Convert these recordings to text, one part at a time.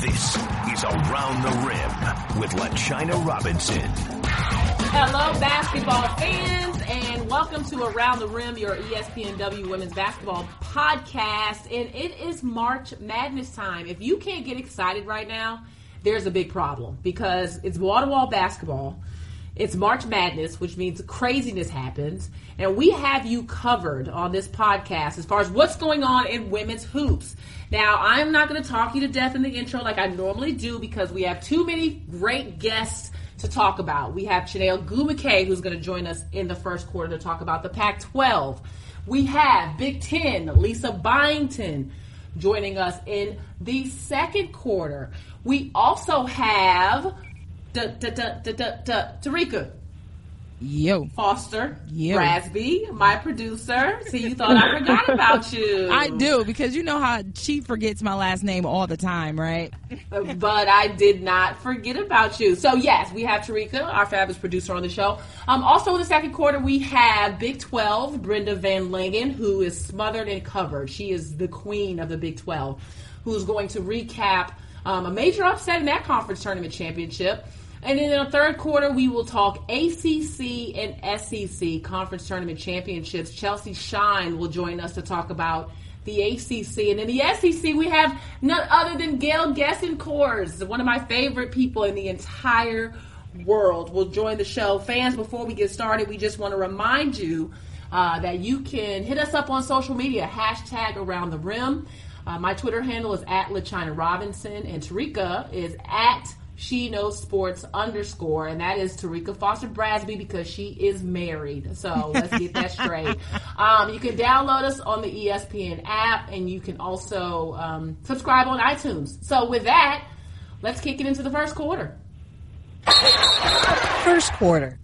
This is Around the Rim with LaChina Robinson. Hello, basketball fans, and welcome to Around the Rim, your ESPNW Women's Basketball podcast. And it is March Madness time. If you can't get excited right now, there's a big problem because it's wall to wall basketball. It's March Madness, which means craziness happens. And we have you covered on this podcast as far as what's going on in women's hoops. Now, I'm not going to talk you to death in the intro like I normally do because we have too many great guests to talk about. We have Chiney Ogwumike, who's going to join us in the first quarter to talk about the Pac 12. We have Big Ten, Lisa Byington, joining us in the second quarter. We also have Tarika. Yo. Foster, Yo. Brasby, my producer. See, you thought I forgot about you. I do because you know how she forgets my last name all the time, right? but I did not forget about you. So yes, we have Tarika, our fabulous producer on the show. Um, also in the second quarter, we have Big 12, Brenda VanLengen, who is smothered and covered. She is the queen of the Big 12, who's going to recap um, a major upset in that conference tournament championship. And then in the third quarter, we will talk ACC and SEC conference tournament championships. Chelsea Shine will join us to talk about the ACC. And in the SEC, we have none other than Gail Goestenkors, one of my favorite people in the entire world, will join the show. Fans, before we get started, we just want to remind you uh, that you can hit us up on social media, hashtag around the rim. Uh, my Twitter handle is at LaChina Robinson, and Tarika is at she knows sports underscore, and that is Tarika Foster Brasby because she is married. So let's get that straight. Um, you can download us on the ESPN app, and you can also um, subscribe on iTunes. So with that, let's kick it into the first quarter. First quarter.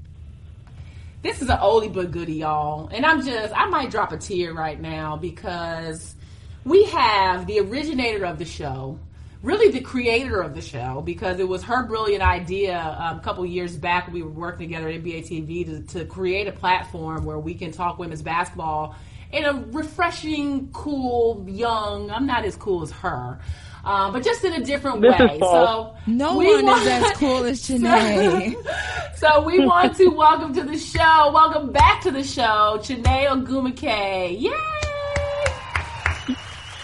This is an oldie but goodie, y'all. And I'm just, I might drop a tear right now because we have the originator of the show, really the creator of the show because it was her brilliant idea um, a couple years back we were working together at NBA TV to, to create a platform where we can talk women's basketball in a refreshing, cool, young. I'm not as cool as her. Um, but just in a different This way. So No one want- is as cool as Chiney. so we want to welcome to the show, welcome back to the show, Chiney Ogwumike. Yay!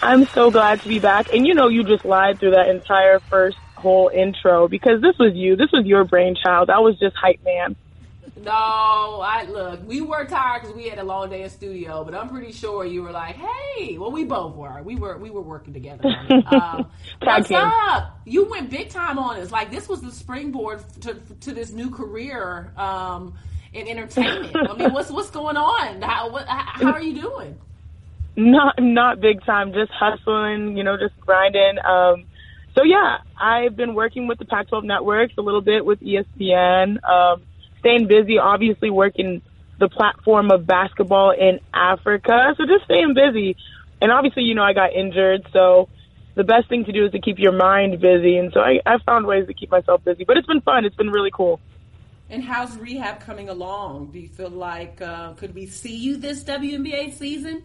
I'm so glad to be back. And you know, you just lied through that entire first whole intro because this was you. This was your brainchild. I was just hype man. No, I look. We were tired because we had a long day in studio, but I'm pretty sure you were like, "Hey, well, we both were. We were we were working together." Um, what's up? You went big time on us. Like this was the springboard to to this new career um, in entertainment. I mean, what's what's going on? How what, how how are you doing? Not not big time, just hustling, you know, just grinding. Um so yeah, I've been working with the Pac twelve networks a little bit with ESPN, um, staying busy, obviously working the platform of basketball in Africa. So just staying busy. And obviously, you know, I got injured, so the best thing to do is to keep your mind busy and so I, I found ways to keep myself busy. But it's been fun. It's been really cool. And how's rehab coming along? Do you feel like uh, could we see you this WNBA season?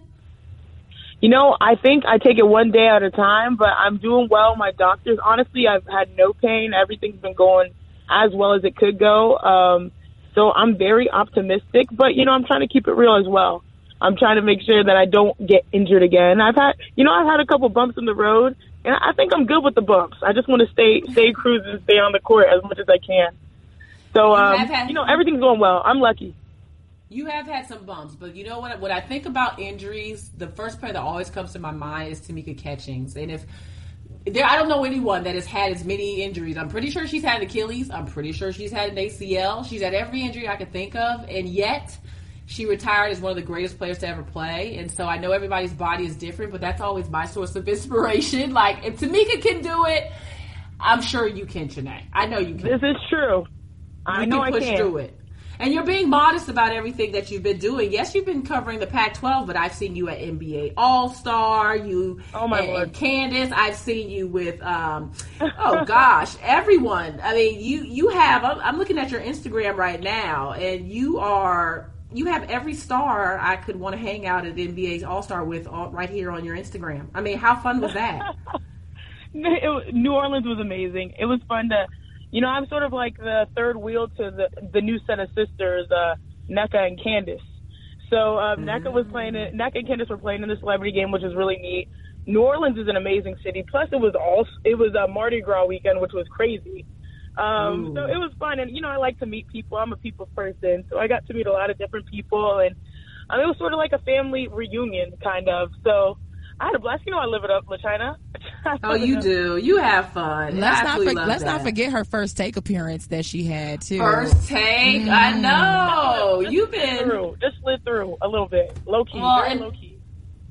You know, I think I take it one day at a time, but I'm doing well. My doctors, honestly, I've had no pain. Everything's been going as well as it could go. Um, so I'm very optimistic, but you know, I'm trying to keep it real as well. I'm trying to make sure that I don't get injured again. I've had, you know, I've had a couple bumps in the road, and I think I'm good with the bumps. I just want to stay, stay cruising, stay on the court as much as I can. So, um, had- you know, everything's going well. I'm lucky. You have had some bumps, but you know what? When I think about injuries, the first player that always comes to my mind is Tamika Catchings. And if there, I don't know anyone that has had as many injuries. I'm pretty sure she's had Achilles. I'm pretty sure she's had an ACL. She's had every injury I could think of, and yet she retired as one of the greatest players to ever play. And so I know everybody's body is different, but that's always my source of inspiration. Like if Tamika can do it, I'm sure you can, Chiney. I know you can. This is true. I you know can I can. through it. And you're being modest about everything that you've been doing. Yes, you've been covering the Pac-12, but I've seen you at NBA All-Star. You, Oh, my and, Lord. and Candace. I've seen you with, um, oh gosh, everyone. I mean, you you have. I'm, I'm looking at your Instagram right now, and you are you have every star I could want to hang out at NBA's All-Star with all, right here on your Instagram. I mean, how fun was that? it, New Orleans was amazing. It was fun to, you know, I'm sort of like the third wheel to the the new set of sisters, uh, Nneka and Candace. So um, mm-hmm. Nneka was playing it. Nneka and Candace were playing in the celebrity game, which was really neat. New Orleans is an amazing city. Plus, it was all it was a Mardi Gras weekend, which was crazy. Um, so it was fun, and you know, I like to meet people. I'm a people person, so I got to meet a lot of different people, and um, it was sort of like a family reunion, kind of. So I had a blast. You know, I live it up, LaChina. oh, you do. You have fun. Let's not for, let's that. not forget her first take appearance that she had too. First take, mm. I know. You've been through, just slid through a little bit, low key, well, very low key.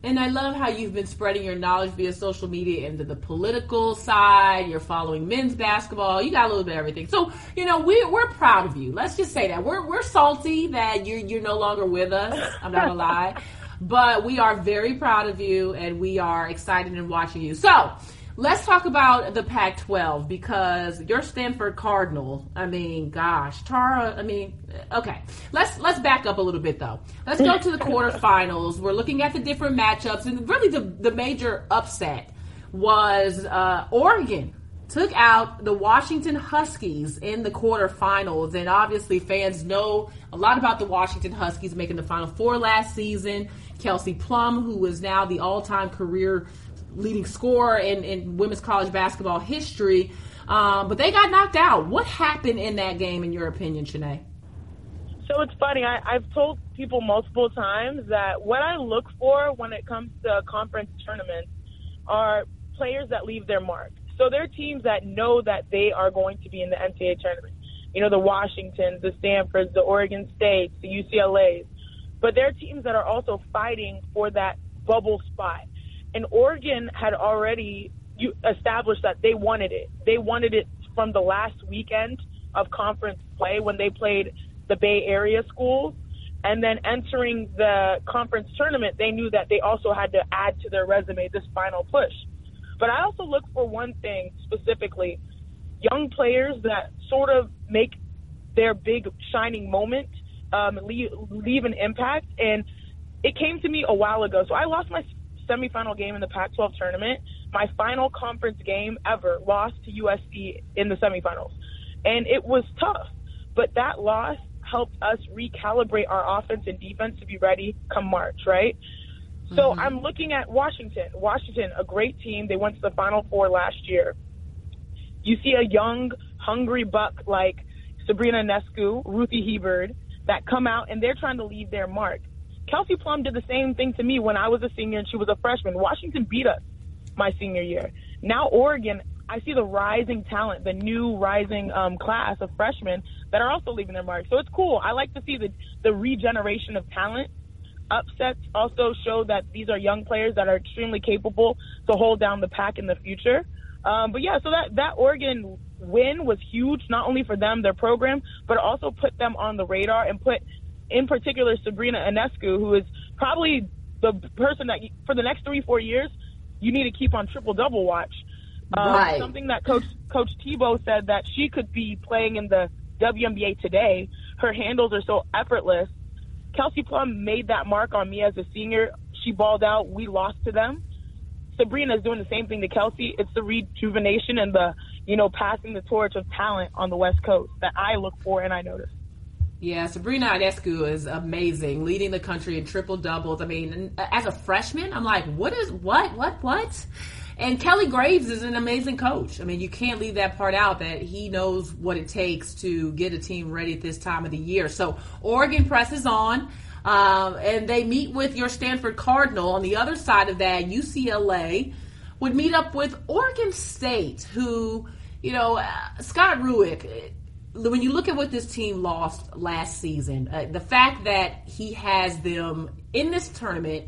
And I love how you've been spreading your knowledge via social media into the political side. You're following men's basketball. You got a little bit of everything. So, you know, we, we're proud of you. Let's just say that. We're, we're salty that you're, you're no longer with us. I'm not going to lie. But we are very proud of you and we are excited in watching you. So, Let's talk about the Pac-12 because your Stanford Cardinal. I mean, gosh, Tara. I mean, okay. Let's let's back up a little bit though. Let's go to the quarterfinals. We're looking at the different matchups, and really the the major upset was uh, Oregon took out the Washington Huskies in the quarterfinals. And obviously, fans know a lot about the Washington Huskies making the Final Four last season. Kelsey Plum, who is now the all time career leading scorer in, in women's college basketball history. Um, but they got knocked out. What happened in that game, in your opinion, Chiney? So it's funny. I, I've told people multiple times that what I look for when it comes to conference tournaments are players that leave their mark. So they're teams that know that they are going to be in the NCAA tournament. You know, the Washingtons, the Stanfords, the Oregon States, the UCLAs. But there are teams that are also fighting for that bubble spot and Oregon had already established that they wanted it. They wanted it from the last weekend of conference play when they played the Bay Area schools. And then entering the conference tournament, they knew that they also had to add to their resume this final push. But I also look for one thing specifically young players that sort of make their big shining moment, um, leave, leave an impact. And it came to me a while ago. So I lost my semifinal game in the Pac 12 tournament, my final conference game ever, lost to USC in the semifinals. And it was tough, but that loss helped us recalibrate our offense and defense to be ready come March, right? Mm-hmm. So I'm looking at Washington. Washington, a great team. They went to the Final Four last year. You see a young, hungry buck like Sabrina Ionescu, Ruthie Hebard, that come out and they're trying to leave their mark. Kelsey Plum did the same thing to me when I was a senior and she was a freshman. Washington beat us my senior year. Now Oregon, I see the rising talent, the new rising um, class of freshmen that are also leaving their mark. So it's cool. I like to see the the regeneration of talent. Upsets also show that these are young players that are extremely capable to hold down the pack in the future. Um, but yeah, so that that Oregon win was huge, not only for them, their program, but also put them on the radar and put in particular Sabrina Ionescu, who is probably the person that for the next three four years you need to keep on triple double watch. Um, right. Something that Coach Coach Tebow said that she could be playing in the WNBA today. Her handles are so effortless. Kelsey Plum made that mark on me as a senior. She balled out. We lost to them. Sabrina is doing the same thing to Kelsey. It's the rejuvenation and the, you know, passing the torch of talent on the West Coast that I look for and I notice. Yeah, Sabrina Ionescu is amazing, leading the country in triple doubles. I mean, as a freshman, I'm like, what is what, what, what? And Kelly Graves is an amazing coach. I mean, you can't leave that part out that he knows what it takes to get a team ready at this time of the year. So Oregon presses on. Um, and they meet with your Stanford Cardinal. On the other side of that, UCLA would meet up with Oregon State, who, you know, uh, Scott Rueck, when you look at what this team lost last season, uh, the fact that he has them in this tournament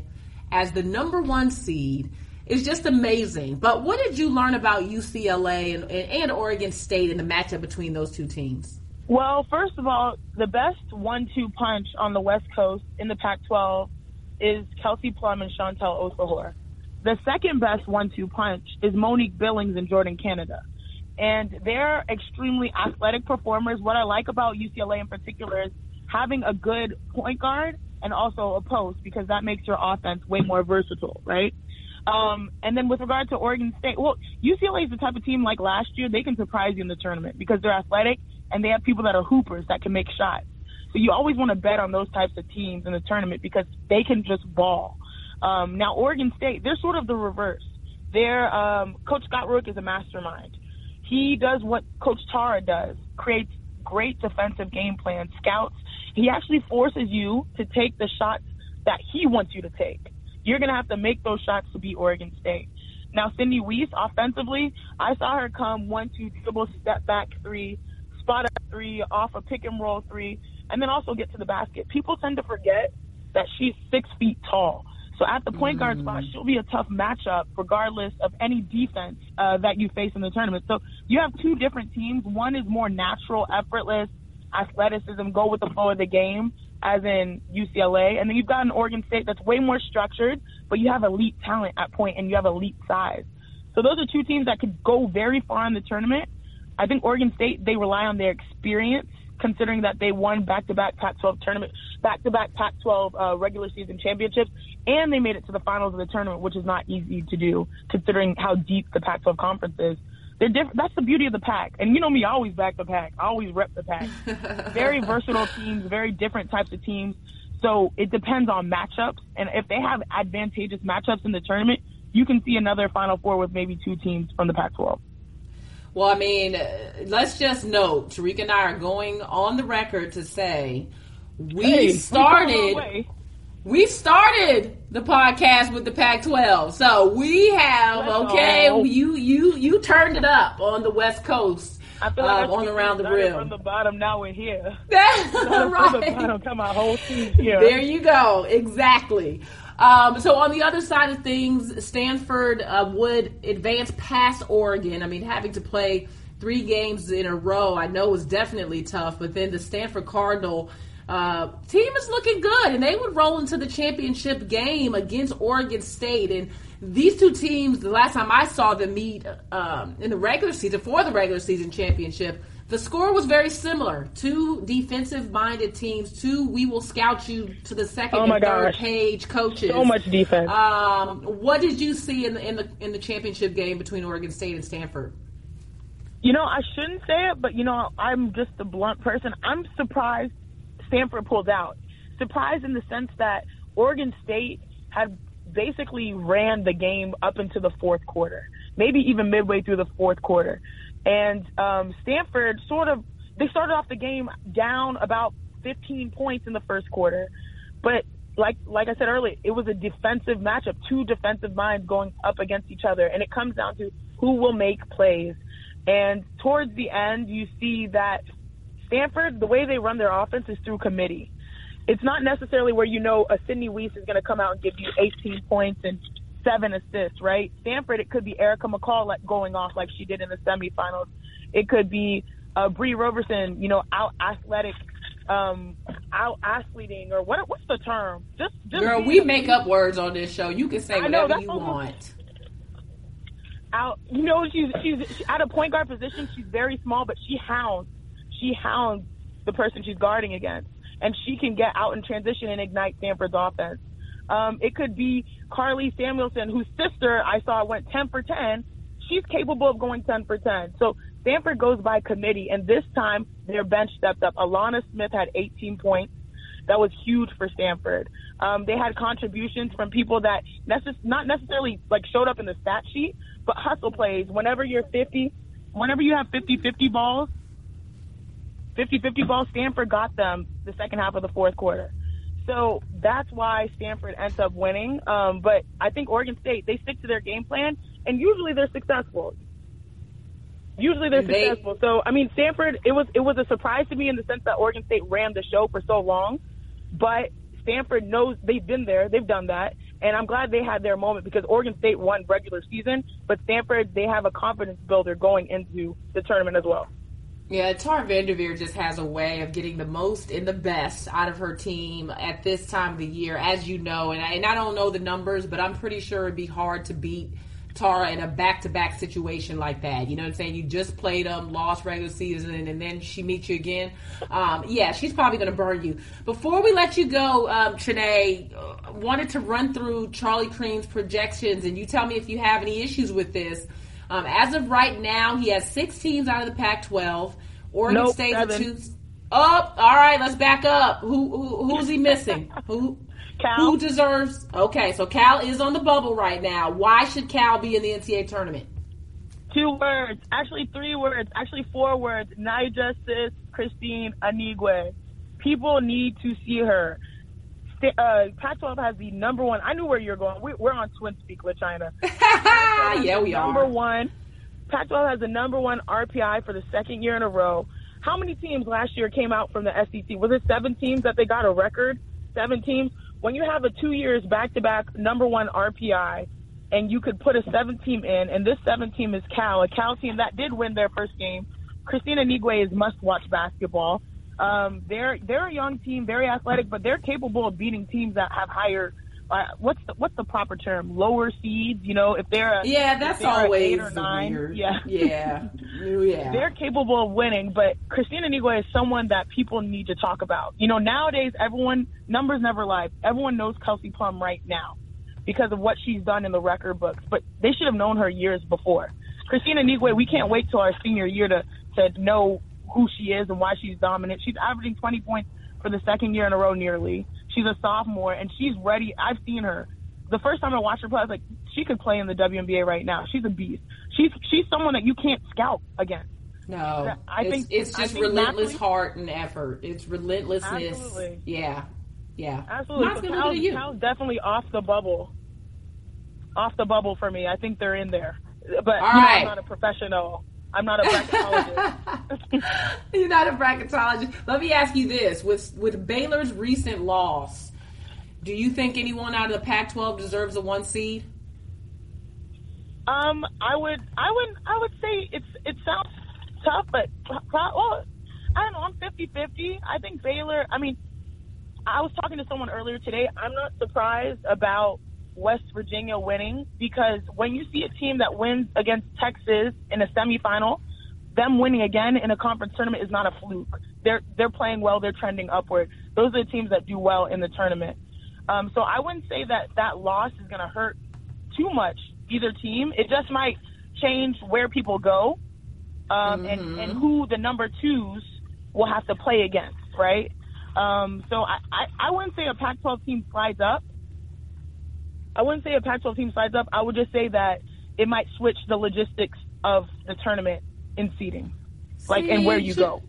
as the number one seed is just amazing. But what did you learn about UCLA and, and Oregon State in the matchup between those two teams? Well, first of all, the best one-two punch on the West Coast in the Pac-12 is Kelsey Plum and Chantel Osahor. The second best one-two punch is Monique Billings and Jordan Canada and they're extremely athletic performers. What I like about UCLA in particular is having a good point guard and also a post because that makes your offense way more versatile, right? Um, and then with regard to Oregon State, well, UCLA is the type of team like last year. They can surprise you in the tournament because they're athletic and they have people that are hoopers that can make shots. So you always want to bet on those types of teams in the tournament because they can just ball. Um, now Oregon State, they're sort of the reverse. Their um, Coach Scott Rueck is a mastermind. He does what Coach Tara does, creates great defensive game plans, scouts. He actually forces you to take the shots that he wants you to take. You're going to have to make those shots to beat Oregon State. Now, Sydney Wiese, offensively, I saw her come one, two, dribble, step back three, spot up three, off a pick and roll three, and then also get to the basket. People tend to forget that she's six feet tall. So at the point guard spot, she'll be a tough matchup regardless of any defense uh, that you face in the tournament. So you have two different teams. One is more natural, effortless athleticism, go with the flow of the game, as in UCLA. And then you've got an Oregon State that's way more structured, but you have elite talent at point and you have elite size. So those are two teams that could go very far in the tournament. I think Oregon State, they rely on their experience considering that they won back-to-back Pac-12 tournament, back-to-back Pac-12 uh, regular season championships, and they made it to the finals of the tournament, which is not easy to do considering how deep the Pac-12 conference is. They're different. That's the beauty of the pack. And you know me, I always back the pack. I always rep the pack. very versatile teams, very different types of teams. So it depends on matchups. And if they have advantageous matchups in the tournament, you can see another Final Four with maybe two teams from the Pac-12. Well, I mean, let's just note, Terrika and I are going on the record to say we Hey, started. we started the podcast with the Pac-12, so we have okay. You you you turned it up on the West Coast, I feel like um, on around the rim. From the bottom, now we're here. That's From the right. bottom, my whole team here. There you go. Exactly. Um, so on the other side of things, Stanford uh, would advance past Oregon. I mean, having to play three games in a row, I know was definitely tough. But then the Stanford Cardinal uh, team is looking good, and they would roll into the championship game against Oregon State. And these two teams, the last time I saw them meet um, in the regular season for the regular season championship. The score was very similar. Two defensive minded teams, two we will scout you to the second Oh and third gosh. page coaches. So much defense. Um, what did you see in the in the in the championship game between Oregon State and Stanford? You know, I shouldn't say it, but you know, I'm just a blunt person. I'm surprised Stanford pulled out. Surprised in the sense that Oregon State had basically ran the game up into the fourth quarter, maybe even midway through the fourth quarter. And um, Stanford sort of they started off the game down about 15 points in the first quarter, but like like I said earlier, it was a defensive matchup, two defensive minds going up against each other, and it comes down to who will make plays. And towards the end, you see that Stanford, the way they run their offense is through committee. It's not necessarily where you know a Sydney Wiese is going to come out and give you 18 points and seven assists, right? Stanford, it could be Erica McCall like going off like she did in the semifinals. It could be uh, Bree Roberson, you know, out athletic, um, out athleting, or what? What's the term? Just, just Girl, we make up words on this show. You can say know, whatever you want. out. You know, she's she's she, at a point guard position. She's very small, but she hounds. She hounds the person she's guarding against, and she can get out in transition and ignite Stanford's offense. Um, it could be Karlie Samuelson, whose sister I saw went 10 for 10. She's capable of going 10 for 10. So Stanford goes by committee, and this time their bench stepped up. Alanna Smith had 18 points. That was huge for Stanford. Um, they had contributions from people that necess- not necessarily like showed up in the stat sheet, but hustle plays. Whenever you're 50, whenever you have 50-50 balls, 50-50 balls, Stanford got them the second half of the fourth quarter. So that's why Stanford ends up winning. Um, but I think Oregon State, they stick to their game plan, and usually they're successful. Usually they're They- successful. So I mean, Stanford, it was it was a surprise to me in the sense that Oregon State ran the show for so long, but Stanford knows they've been there, they've done that, and I'm glad they had their moment because Oregon State won regular season, but Stanford they have a confidence builder going into the tournament as well. Yeah, Tar Vanderveer just has a way of getting the most and the best out of her team at this time of the year, as you know. And I, and I don't know the numbers, but I'm pretty sure it'd be hard to beat Tara in a back to back situation like that. You know what I'm saying? You just played them, lost regular season, and then she meets you again. Um, yeah, she's probably going to burn you. Before we let you go, um, Trinae, uh, wanted to run through Charlie Creme's projections, and you tell me if you have any issues with this. Um, as of right now, he has six teams out of the Pac-12. Oregon Nope, seven. a two. Oh, all right. Let's back up. Who, who who's he missing? who Cal. who deserves? Okay, so Cal is on the bubble right now. Why should Cal be in the NCAA tournament? Two words, actually three words, actually four words. Nija Sis Kristine Anigwe. People need to see her. Uh, Pac-12 has the number one. I knew where you're going. We, we're on Twin Speak with China. yeah, we number are. one. Pac-12 has the number one RPI for the second year in a row. How many teams last year came out from the SEC? Was it seven teams that they got a record? Seven teams. When you have a two years back-to-back number one RPI, and you could put a seven team in, and this seven team is Cal, a Cal team that did win their first game. Kristine Anigwe is must-watch basketball. Um, they're they're a young team, very athletic, but they're capable of beating teams that have higher. Uh, what's the what's the proper term? Lower seeds. You know, if they're a, Yeah, that's always eight or nine, weird. Yeah, yeah, yeah. they're capable of winning, but Kristine Anigwe is someone that people need to talk about. You know, nowadays everyone numbers never lie. Everyone knows Kelsey Plum right now because of what she's done in the record books, but they should have known her years before. Kristine Anigwe, we can't wait till our senior year to to know who she is and why she's dominant. She's averaging 20 points for the second year in a row nearly. She's a sophomore and she's ready. I've seen her. The first time I watched her play, I was like, she could play in the WNBA right now. She's a beast. She's she's someone that you can't scout against. no, I it's, think- it's just think relentless heart and effort. It's relentlessness. Absolutely. Yeah, yeah. Absolutely. Mine's So gonna Cal's, be to you. Cal's definitely off the bubble. Off the bubble for me. I think they're in there. But you know, right. I'm not a professional. I'm not a bracketologist. You're not a bracketologist. Let me ask you this: with with Baylor's recent loss, do you think anyone out of the Pac-12 deserves a one seed? um, I would, I would, I would say it's it sounds tough, but well, I don't know. I'm 50-50. I think Baylor. I mean, I was talking to someone earlier today. I'm not surprised about West Virginia winning because when you see a team that wins against Texas in a semifinal, them winning again in a conference tournament is not a fluke. They're they're playing well. They're trending upward. Those are the teams that do well in the tournament. Um, so I wouldn't say that that loss is going to hurt too much either team. It just might change where people go um, and and who the number twos will have to play against, right? Um, so I, I, I wouldn't say a Pac-12 team slides up. I wouldn't say a Pac-12 team slides up. I would just say that it might switch the logistics of the tournament in seeding, like and where you See, go.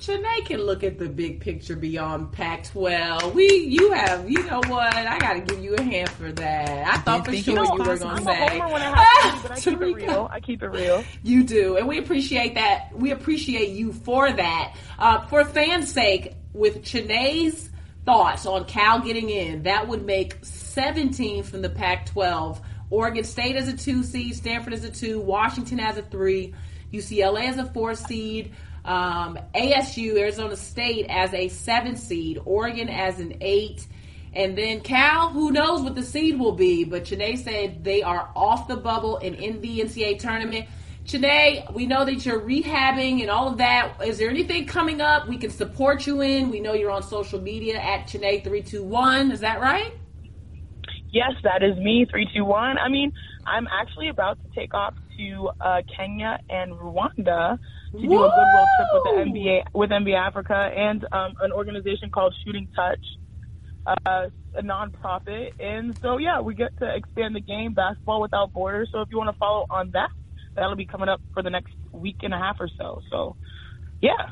Chiney can look at the big picture beyond Pac-12. We, you have, you know what? I got to give you a hand for that. I thought for sure it was you were going to I'm a say. when it has to but I keep it real. I keep it real. You do, and we appreciate that. We appreciate you for that. Uh, for fans' sake, with Chiney's thoughts on Cal getting in, that would make 17 from the Pac-12. Oregon State as a two seed, Stanford as a two, Washington as a three, UCLA as a four seed, um, ASU, Arizona State as a seven seed, Oregon as an eight. And then Cal, who knows what the seed will be, but Chiney said they are off the bubble and in the NCAA tournament. Chiney, we know that you're rehabbing and all of that. Is there anything coming up we can support you in? We know you're on social media at Chiney321. Is that right? Yes, that is me, 321. I mean, I'm actually about to take off to uh, Kenya and Rwanda to do a goodwill trip with the NBA, with NBA Africa and um, an organization called Shooting Touch, uh, a nonprofit. And so, yeah, we get to expand the game, basketball without borders. So if you want to follow on that, that'll be coming up for the next week and a half or so. So, yeah.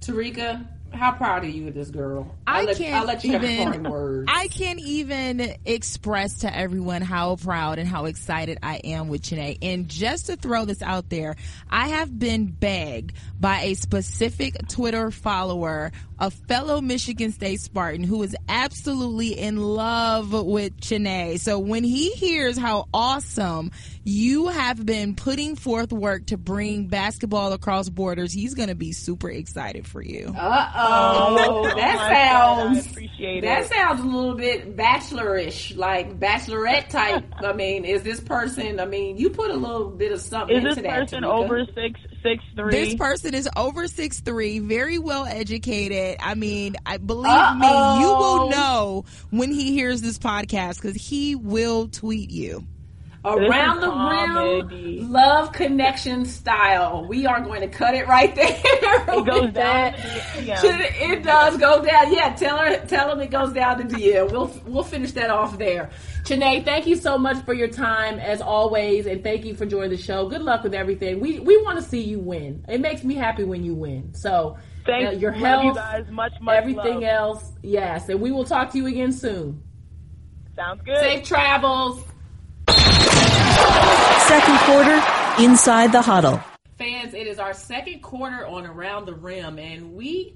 Tarika, how proud are you of this girl? I I'll let, can't I'll let you even- words. I can't even express to everyone how proud and how excited I am with Chiney. And just to throw this out there, I have been begged by a specific Twitter follower a fellow Michigan State Spartan who is absolutely in love with Chiney. So when he hears how awesome you have been putting forth work to bring basketball across borders, he's going to be super excited for you. Uh oh, that sounds appreciate that it. sounds a little bit bachelorish, like bachelorette type. I mean, is this person? I mean, you put a little bit of something Is into this that. person Tamika. over six six three? This person is over six three, very well educated. I mean, I believe Uh-oh. me, you will know when he hears this podcast because he will tweet you. Around the rim love connection style. We are going to cut it right there. It goes down to the. It does go down. Yeah, tell her, tell them it goes down to DM. We'll we'll finish that off there. Chiney, thank you so much for your time as always, and thank you for joining the show. Good luck with everything. We we want to see you win. It makes me happy when you win. So Thank uh, your health, you guys. Much much everything love. else, yes, and we will talk to you again soon. Sounds good. Safe travels. Second quarter, inside the huddle. Fans, it is our second quarter on Around the Rim, and we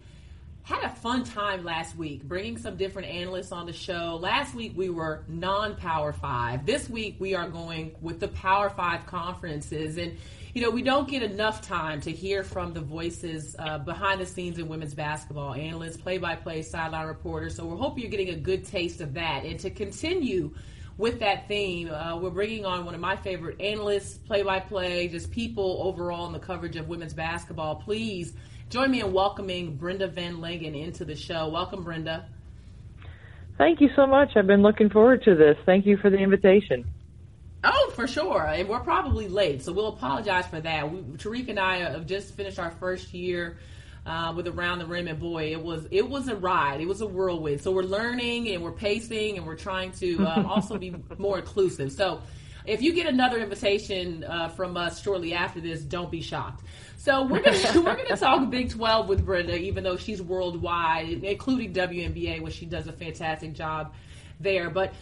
had a fun time last week bringing some different analysts on the show. Last week we were non Power Five. This week we are going with the Power Five conferences. And, you know, we don't get enough time to hear from the voices uh, behind the scenes in women's basketball analysts, play by play, sideline reporters. So we're hoping you're getting a good taste of that. And to continue, with that theme, uh, we're bringing on one of my favorite analysts, play by play, just people overall in the coverage of women's basketball. Please join me in welcoming Brenda VanLengen into the show. Welcome, Brenda. Thank you so much. I've been looking forward to this. Thank you for the invitation. Oh, for sure. And we're probably late, so we'll apologize for that. We, Tariq and I have just finished our first year uh, with Around the Rim, and boy, it was it was a ride. It was a whirlwind. So we're learning and we're pacing and we're trying to um, also be more inclusive. So if you get another invitation uh, from us shortly after this, don't be shocked. So we're gonna we're gonna talk Big Twelve with Brenda, even though she's worldwide, including WNBA, where she does a fantastic job there. But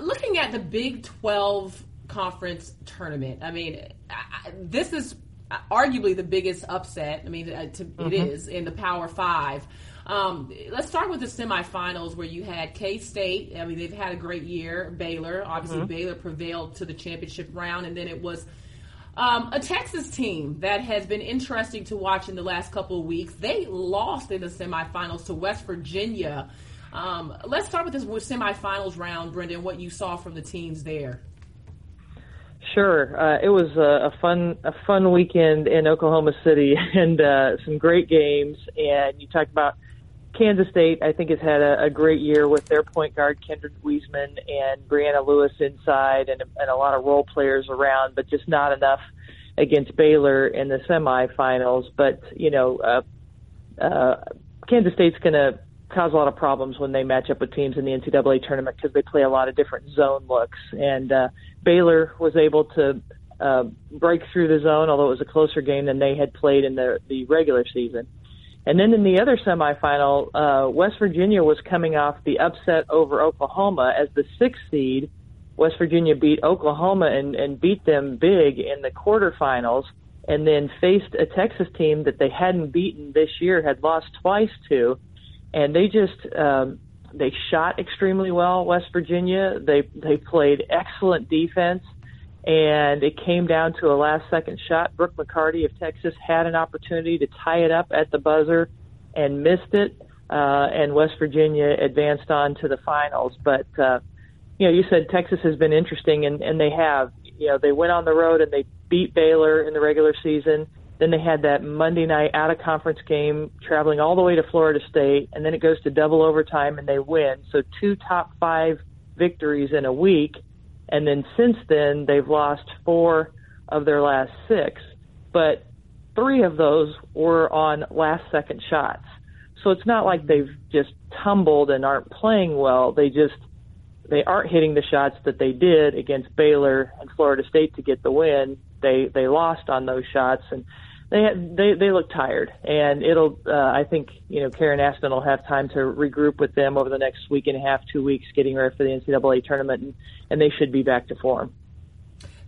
looking at the Big 12 conference tournament, I mean, I, I- this is arguably the biggest upset. I mean, uh, to, it is in the Power Five. Um, let's start with the semifinals where you had K State. I mean, they've had a great year. Baylor, obviously, Baylor prevailed to the championship round, and then it was um, a Texas team that has been interesting to watch in the last couple of weeks. They lost in the semifinals to West Virginia. Um, let's start with this semifinals round, Brendan. What you saw from the teams there? Sure, uh, it was a, a fun a fun weekend in Oklahoma City and uh, some great games. And you talked about Kansas State. I think has had a, a great year with their point guard Kindred Wesemann and Breanna Lewis inside, and, and a lot of role players around, but just not enough against Baylor in the semifinals. But you know, uh, uh, Kansas State's going to cause a lot of problems when they match up with teams in the NCAA tournament because they play a lot of different zone looks. And uh, Baylor was able to uh, break through the zone, although it was a closer game than they had played in the the regular season. And then in the other semifinal, uh, West Virginia was coming off the upset over Oklahoma as the sixth seed. West Virginia beat Oklahoma and, and beat them big in the quarterfinals, and then faced a Texas team that they hadn't beaten this year, had lost twice to, and they just um, they shot extremely well. West Virginia, they they played excellent defense, and it came down to a last second shot. Brooke McCarty of Texas had an opportunity to tie it up at the buzzer and missed it, uh, and West Virginia advanced on to the finals. But uh, you know, you said Texas has been interesting, and, and they have. You know, they went on the road and they beat Baylor in the regular season. Then they had that Monday night out of conference game, traveling all the way to Florida State, and then it goes to double overtime and they win. So two top five victories in a week, and then since then they've lost four of their last six, but three of those were on last second shots. So it's not like they've just tumbled and aren't playing well. They just they aren't hitting the shots that they did against Baylor and Florida State to get the win. They they lost on those shots and they had, they they look tired and it'll uh, I think you know Karen Aston will have time to regroup with them over the next week and a half two weeks getting ready for the NCAA tournament and, and they should be back to form.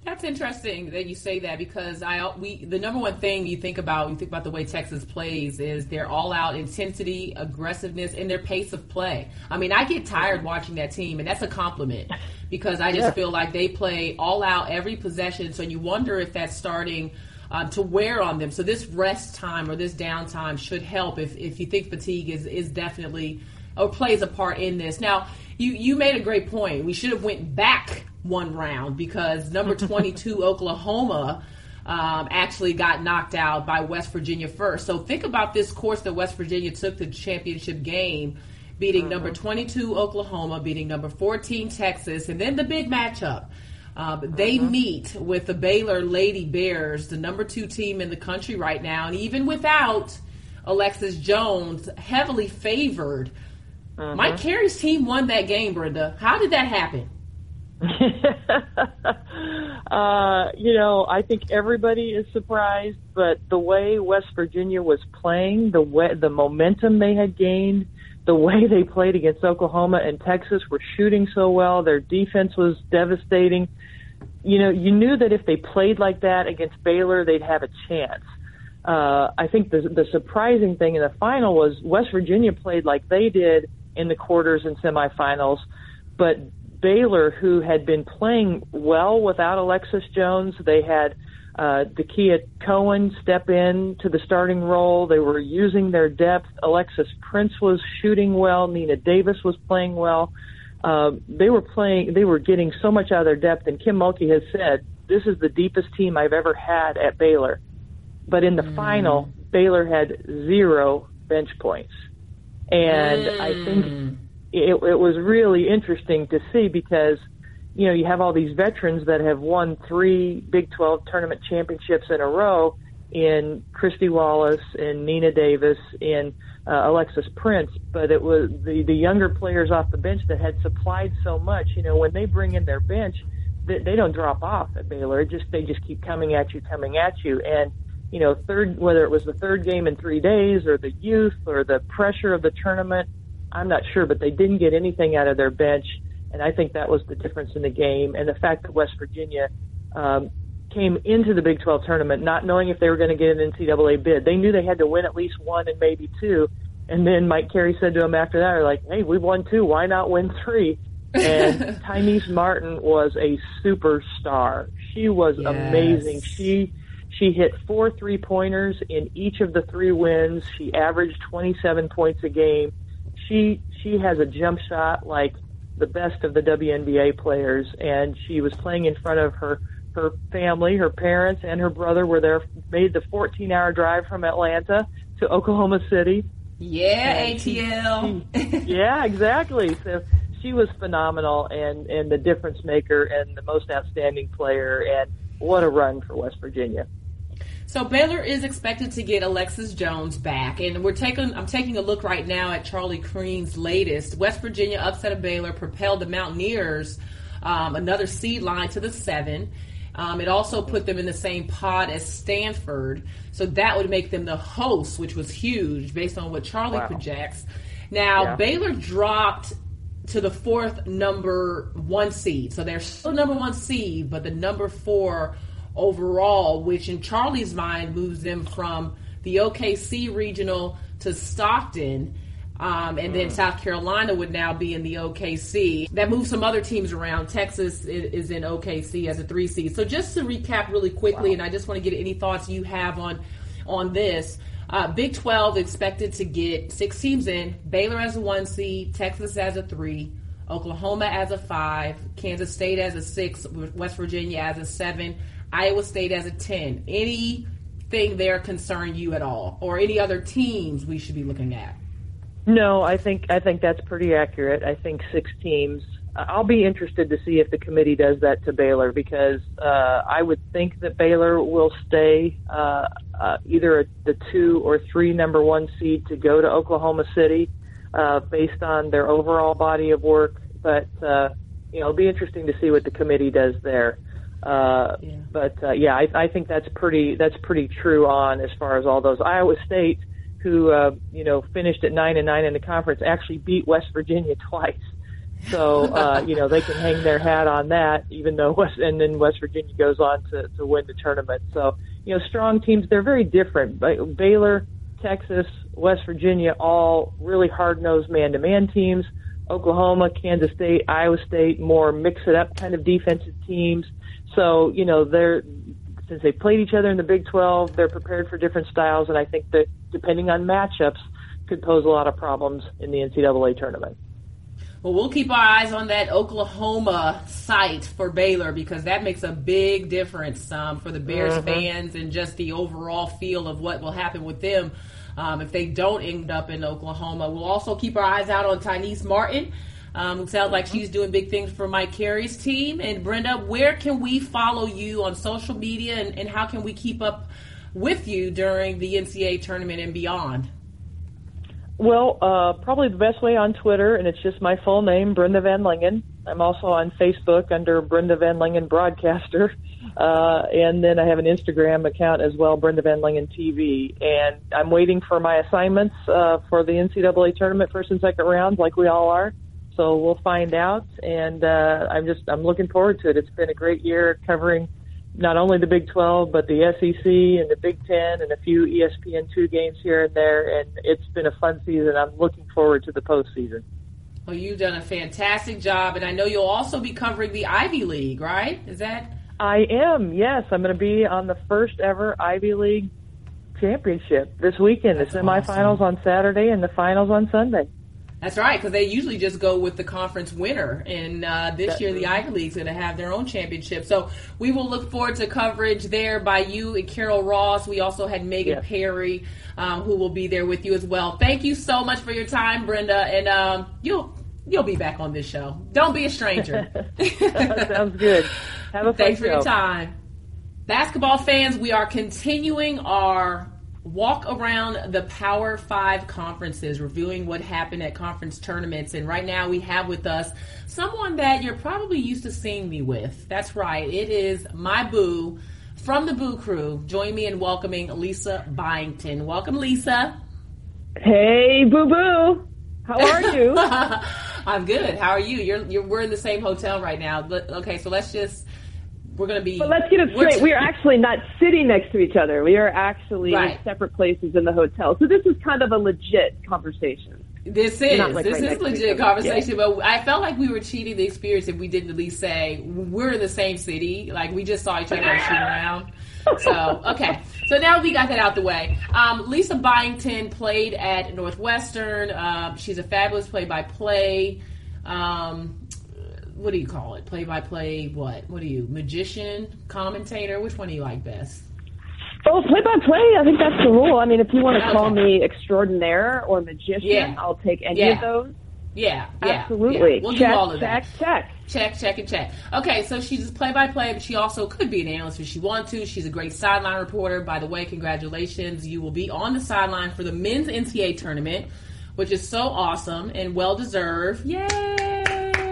That's interesting that you say that because I we the number one thing you think about you think about the way Texas plays is their all out intensity, aggressiveness, and their pace of play. I mean, I get tired watching that team, and that's a compliment because I just yeah. feel like they play all out every possession. So you wonder if that's starting. Um, to wear on them. So this rest time or this downtime should help if, if you think fatigue is, is definitely or plays a part in this. Now, you, you made a great point. We should have went back one round because number 22 Oklahoma um, actually got knocked out by West Virginia first. So think about this course that West Virginia took to the championship game, beating uh-huh. number 22 Oklahoma, beating number 14 Texas, and then the big matchup. Uh, they uh-huh. meet with the Baylor Lady Bears, the number two team in the country right now, and even without Alexis Jones, heavily favored. Uh-huh. Mike Carey's team won that game, Brenda. How did that happen? uh, you know, I think everybody is surprised, but the way West Virginia was playing, the way the momentum they had gained, the way they played against Oklahoma and Texas were shooting so well, their defense was devastating. You know, you knew that if they played like that against Baylor, they'd have a chance. Uh, I think the the surprising thing in the final was West Virginia played like they did in the quarters and semifinals, but Baylor, who had been playing well without Alexis Jones. They had uh, Dekeiya Cohen step in to the starting role. They were using their depth. Alexis Prince was shooting well. Nina Davis was playing well. Uh, they were playing. They were getting so much out of their depth. And Kim Mulkey has said this is the deepest team I've ever had at Baylor. But in the mm. final, Baylor had zero bench points, and mm. I think mm it, it was really interesting to see because you know you have all these veterans that have won three Big 12 tournament championships in a row in Kristy Wallace and Nina Davis and uh, Alexis Prince, but it was the the younger players off the bench that had supplied so much. You know, when they bring in their bench, they, they don't drop off at Baylor. It just they just keep coming at you, coming at you, and you know, third whether it was the third game in three days or the youth or the pressure of the tournament I'm not sure, but they didn't get anything out of their bench, and I think that was the difference in the game. And the fact that West Virginia um, came into the Big 12 tournament not knowing if they were going to get an NCAA bid. They knew they had to win at least one and maybe two. And then Mike Carey said to them after that, "Are "Like, hey, we've won two. Why not win three? And Tynice Martin was a superstar. She was yes. amazing. She she hit four three pointers in each of the three wins. She averaged 27 points a game she she has a jump shot like the best of the WNBA players, and she was playing in front of her her family, her parents, and her brother were there. Made the 14 hour drive from Atlanta to Oklahoma City. Yeah, ATL. She, yeah, exactly. So she was phenomenal and and the difference maker and the most outstanding player. And what a run for West Virginia. So Baylor is expected to get Alexis Jones back, and we're taking. I'm taking a look right now at Charlie Creme's latest. West Virginia upset of Baylor, propelled the Mountaineers um, another seed line to the seven. Um, it also put them in the same pod as Stanford, so that would make them the host, which was huge based on what Charlie wow. projects. Now yeah. Baylor dropped to the fourth number one seed, so they're still number one seed, but the number four overall, which in Charlie's mind moves them from the OKC regional to Stockton. Um, and then mm. South Carolina would now be in the OKC. That moves some other teams around. Texas is in OKC as a three seed. So just to recap really quickly, wow. and I just want to get any thoughts you have on on this. Uh, Big 12 expected to get six teams in. Baylor as a one seed, Texas as a three, Oklahoma as a five, Kansas State as a six, West Virginia as a seven, Iowa State as a 10. Anything there concern you at all? Or any other teams we should be looking at? No, I think I think that's pretty accurate. I think six teams. I'll be interested to see if the committee does that to Baylor because uh, I would think that Baylor will stay uh, uh, either the two or three number one seed to go to Oklahoma City uh, based on their overall body of work. But uh, you know, it'll be interesting to see what the committee does there. Uh, yeah. But uh, yeah, I, I think that's pretty that's pretty true on as far as all those Iowa State, who uh, you know finished at nine and nine in the conference, actually beat West Virginia twice. So uh, you know they can hang their hat on that, even though West and then West Virginia goes on to to win the tournament. So you know strong teams. They're very different. Baylor, Texas, West Virginia, all really hard nosed man to man teams. Oklahoma, Kansas State, Iowa State, more mix it up kind of defensive teams. So you know they're since they played each other in the Big 12, they're prepared for different styles, and I think that depending on matchups, could pose a lot of problems in the NCAA tournament. Well, we'll keep our eyes on that Oklahoma site for Baylor because that makes a big difference um, for the Bears mm-hmm. fans and just the overall feel of what will happen with them um, if they don't end up in Oklahoma. We'll also keep our eyes out on Tynice Martin. Um, it sounds like she's doing big things for Mike Carey's team. And Brenda, where can we follow you on social media and, and how can we keep up with you during the NCAA tournament and beyond? Well, uh, probably the best way on Twitter, and it's just my full name, Brenda VanLengen. I'm also on Facebook under Brenda VanLengen Broadcaster. Uh, and then I have an Instagram account as well, Brenda VanLengen TV. And I'm waiting for my assignments uh, for the NCAA tournament first and second rounds, like we all are. So we'll find out. And uh, I'm just I'm looking forward to it. It's been a great year covering not only the Big 12 but the SEC and the Big 10 and a few ESPN2 games here and there. And it's been a fun season. I'm looking forward to the postseason. Well, you've done a fantastic job, and I know you'll also be covering the Ivy League, right? Is that? I am. Yes, I'm going to be on the first ever Ivy League championship this weekend. That's the semifinals awesome. on Saturday and the finals on Sunday. That's right, because they usually just go with the conference winner, and uh, this year the Ivy League's going to have their own championship. So we will look forward to coverage there by you and Carol Ross. We also had Megan yes. Perry, um, who will be there with you as well. Thank you so much for your time, Brenda, and um, you'll you'll be back on this show. Don't be a stranger. Sounds good. Have a Thanks for your time. Basketball fans, we are continuing our walk around the Power Five conferences, reviewing what happened at conference tournaments. And right now we have with us someone that you're probably used to seeing me with. That's right, it is my boo from the Boo Crew. Join me in welcoming Lisa Byington. Welcome, Lisa. Hey, Boo Boo. How are you? I'm good. How are you? You're, you're we're in the same hotel right now. But, okay, so let's just we're going to be. But let's get it straight. we are actually not sitting next to each other. We are actually right. in separate places in the hotel. So this is kind of a legit conversation. This is like this right is legit conversation, yeah. but I felt like we were cheating the experience if we didn't at least say we're in the same city, like we just saw each other and shoot around. So okay, so now we got that out the way. Um, Lisa Byington played at Northwestern. Uh, she's a fabulous play-by-play. Um, what do you call it? Play by play, what? What are you? Magician, commentator? Which one do you like best? Oh, play by play. I think that's the rule. I mean, if you want to call me extraordinaire or magician, yeah. I'll take any yeah. of those. Yeah, yeah, absolutely. Yeah. We'll check, do all of check, that. Check, check, check, and check. Okay, so she's play by play, but she also could be an analyst if she wants to. She's a great sideline reporter. By the way, congratulations! You will be on the sideline for the men's NCAA tournament, which is so awesome and well deserved. Yay!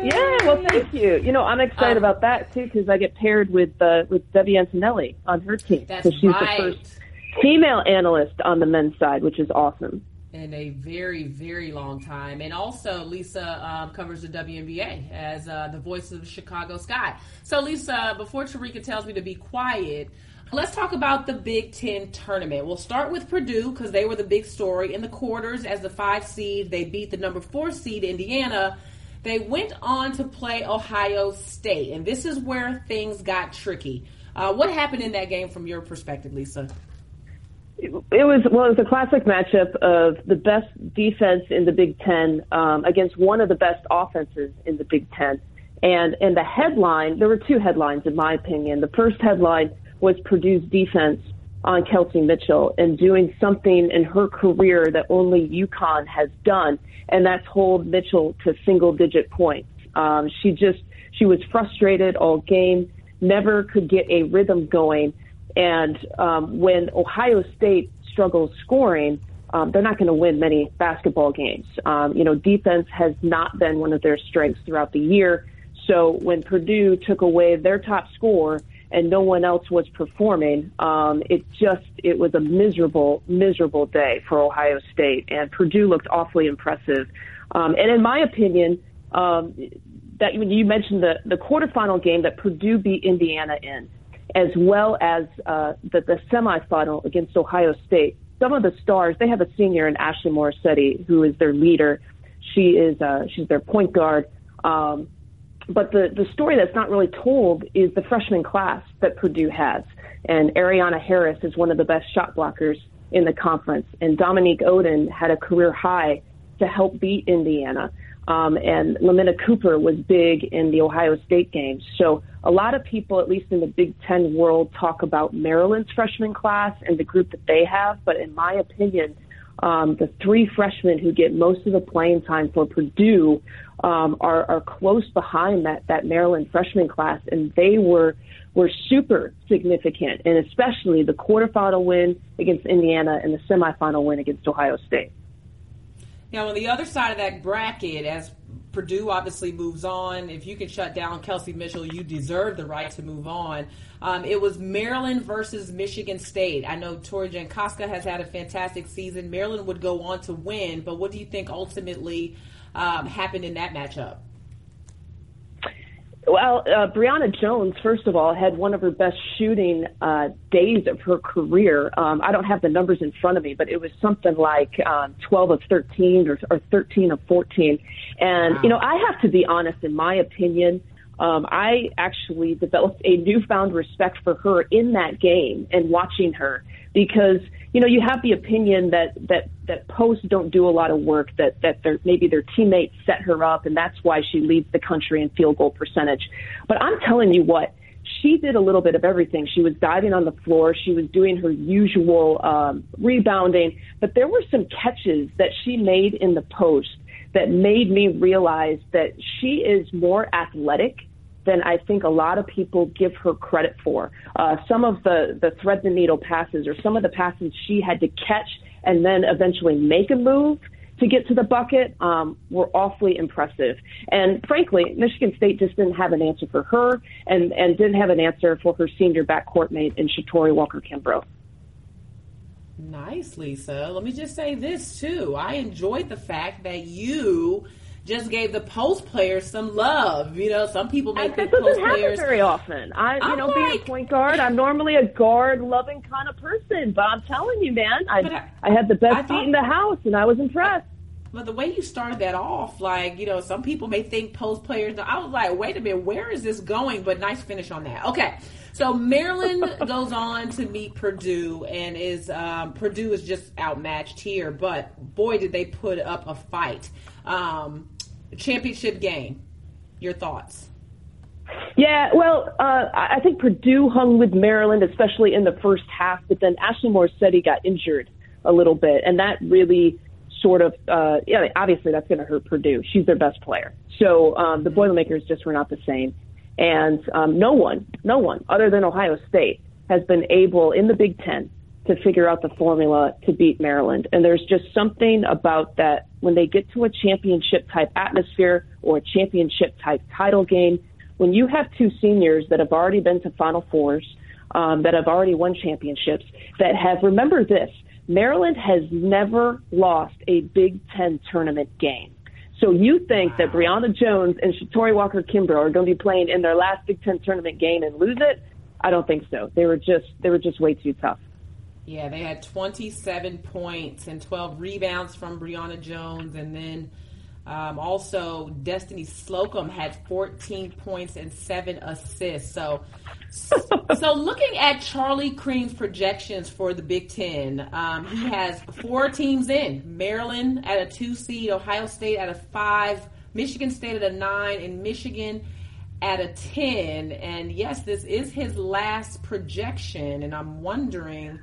Yeah, well, thank you. You know, I'm excited um, about that too because I get paired with uh, with Debbie Antonelli on her team. That's she's right. the first female analyst on the men's side, which is awesome. In a very, very long time. And also, Lisa um, covers the WNBA as uh, the voice of Chicago Sky. So, Lisa, before Tarika tells me to be quiet, Let's talk about the Big Ten tournament. We'll start with Purdue because they were the big story in the quarters as the five seed. They beat the number four seed Indiana they went on to play Ohio State, and this is where things got tricky. Uh, what happened in that game from your perspective, Lisa? It was well. It was a classic matchup of the best defense in the Big Ten um, against one of the best offenses in the Big Ten. And and the headline, there were two headlines in my opinion. The first headline was Purdue's defense on Kelsey Mitchell and doing something in her career that only UConn has done, and that's hold Mitchell to single digit points. Um, she just she was frustrated all game, never could get a rhythm going, and um, when Ohio State struggles scoring. Um, they're not going to win many basketball games. Um, you know, defense has not been one of their strengths throughout the year. So when Purdue took away their top scorer, and no one else was performing. Um, it just it was a miserable, miserable day for Ohio State, and Purdue looked awfully impressive. Um, and in my opinion, um, that when you mentioned the the quarterfinal game that Purdue beat Indiana in, as well as uh, the the semifinal against Ohio State. Some of the stars they have a senior in Ashley Morrissette who is their leader. She is uh, she's their point guard. Um, but the, the story that's not really told is the freshman class that Purdue has. And Ariana Harris is one of the best shot blockers in the conference. And Dominique Oden had a career high to help beat Indiana. Um, and Lamina Cooper was big in the Ohio State games. So a lot of people, at least in the Big Ten world, talk about Maryland's freshman class and the group that they have. But in my opinion, um, the three freshmen who get most of the playing time for Purdue um, are, are close behind that, that Maryland freshman class, and they were were super significant, and especially the quarterfinal win against Indiana and the semifinal win against Ohio State. Now, on the other side of that bracket, as Purdue obviously moves on, if you can shut down Kelsey Mitchell, you deserve the right to move on. Um, it was Maryland versus Michigan State. I know Tori Jankoska has had a fantastic season. Maryland would go on to win, but what do you think ultimately um, happened in that matchup? Well, uh, Brionna Jones, first of all, had one of her best shooting uh, days of her career. Um, I don't have the numbers in front of me, but it was something like um, 12 of 13 or, or 13 of 14. And, wow. you know, I have to be honest, in my opinion, um, I actually developed a newfound respect for her in that game and watching her because you know you have the opinion that that that posts don't do a lot of work that that their maybe their teammates set her up and that's why she leads the country in field goal percentage. But I'm telling you what, she did a little bit of everything. She was diving on the floor. She was doing her usual um, rebounding, but there were some catches that she made in the post that made me realize that she is more athletic than I think a lot of people give her credit for. Uh, some of the, the thread the needle passes or some of the passes she had to catch and then eventually make a move to get to the bucket um, were awfully impressive. And frankly, Michigan State just didn't have an answer for her and, and didn't have an answer for her senior backcourt mate in Shatori Walker Kimbrough. Nice, Lisa. Let me just say this too. I enjoyed the fact that you just gave the post players some love. You know, some people make the post players very often. I, you I'm know, like, being a point guard, I'm normally a guard loving kind of person, but I'm telling you, man, I I, I had the best thought, seat in the house, and I was impressed. But the way you started that off, like you know, some people may think post players. I was like, wait a minute, where is this going? But nice finish on that. Okay. So Maryland goes on to meet Purdue, and is um, Purdue is just outmatched here. But boy, did they put up a fight! Um, championship game. Your thoughts? Yeah, well, uh, I think Purdue hung with Maryland, especially in the first half, but then Ashley Morrissette got injured a little bit, and that really sort of, uh, yeah, obviously that's going to hurt Purdue. She's their best player. So um, the Boilermakers just were not the same. And um, no one, no one other than Ohio State has been able in the Big Ten to figure out the formula to beat Maryland. And there's just something about that when they get to a championship type atmosphere or a championship type title game, when you have two seniors that have already been to Final Fours, um, that have already won championships, that have, remember this, Maryland has never lost a Big Ten tournament game. So you think that Brionna Jones and Shatori Walker Kimbrough are going to be playing in their last Big Ten tournament game and lose it? I don't think so. They were just they were just way too tough. Yeah, they had 27 points and 12 rebounds from Brionna Jones, and then um, also Destiny Slocum had 14 points and seven assists. So, so looking at Charlie Creme's projections for the Big Ten, um, he has four teams in: Maryland at a two seed, Ohio State at a five, Michigan State at a nine, and Michigan at a 10. And yes, this is his last projection, and I'm wondering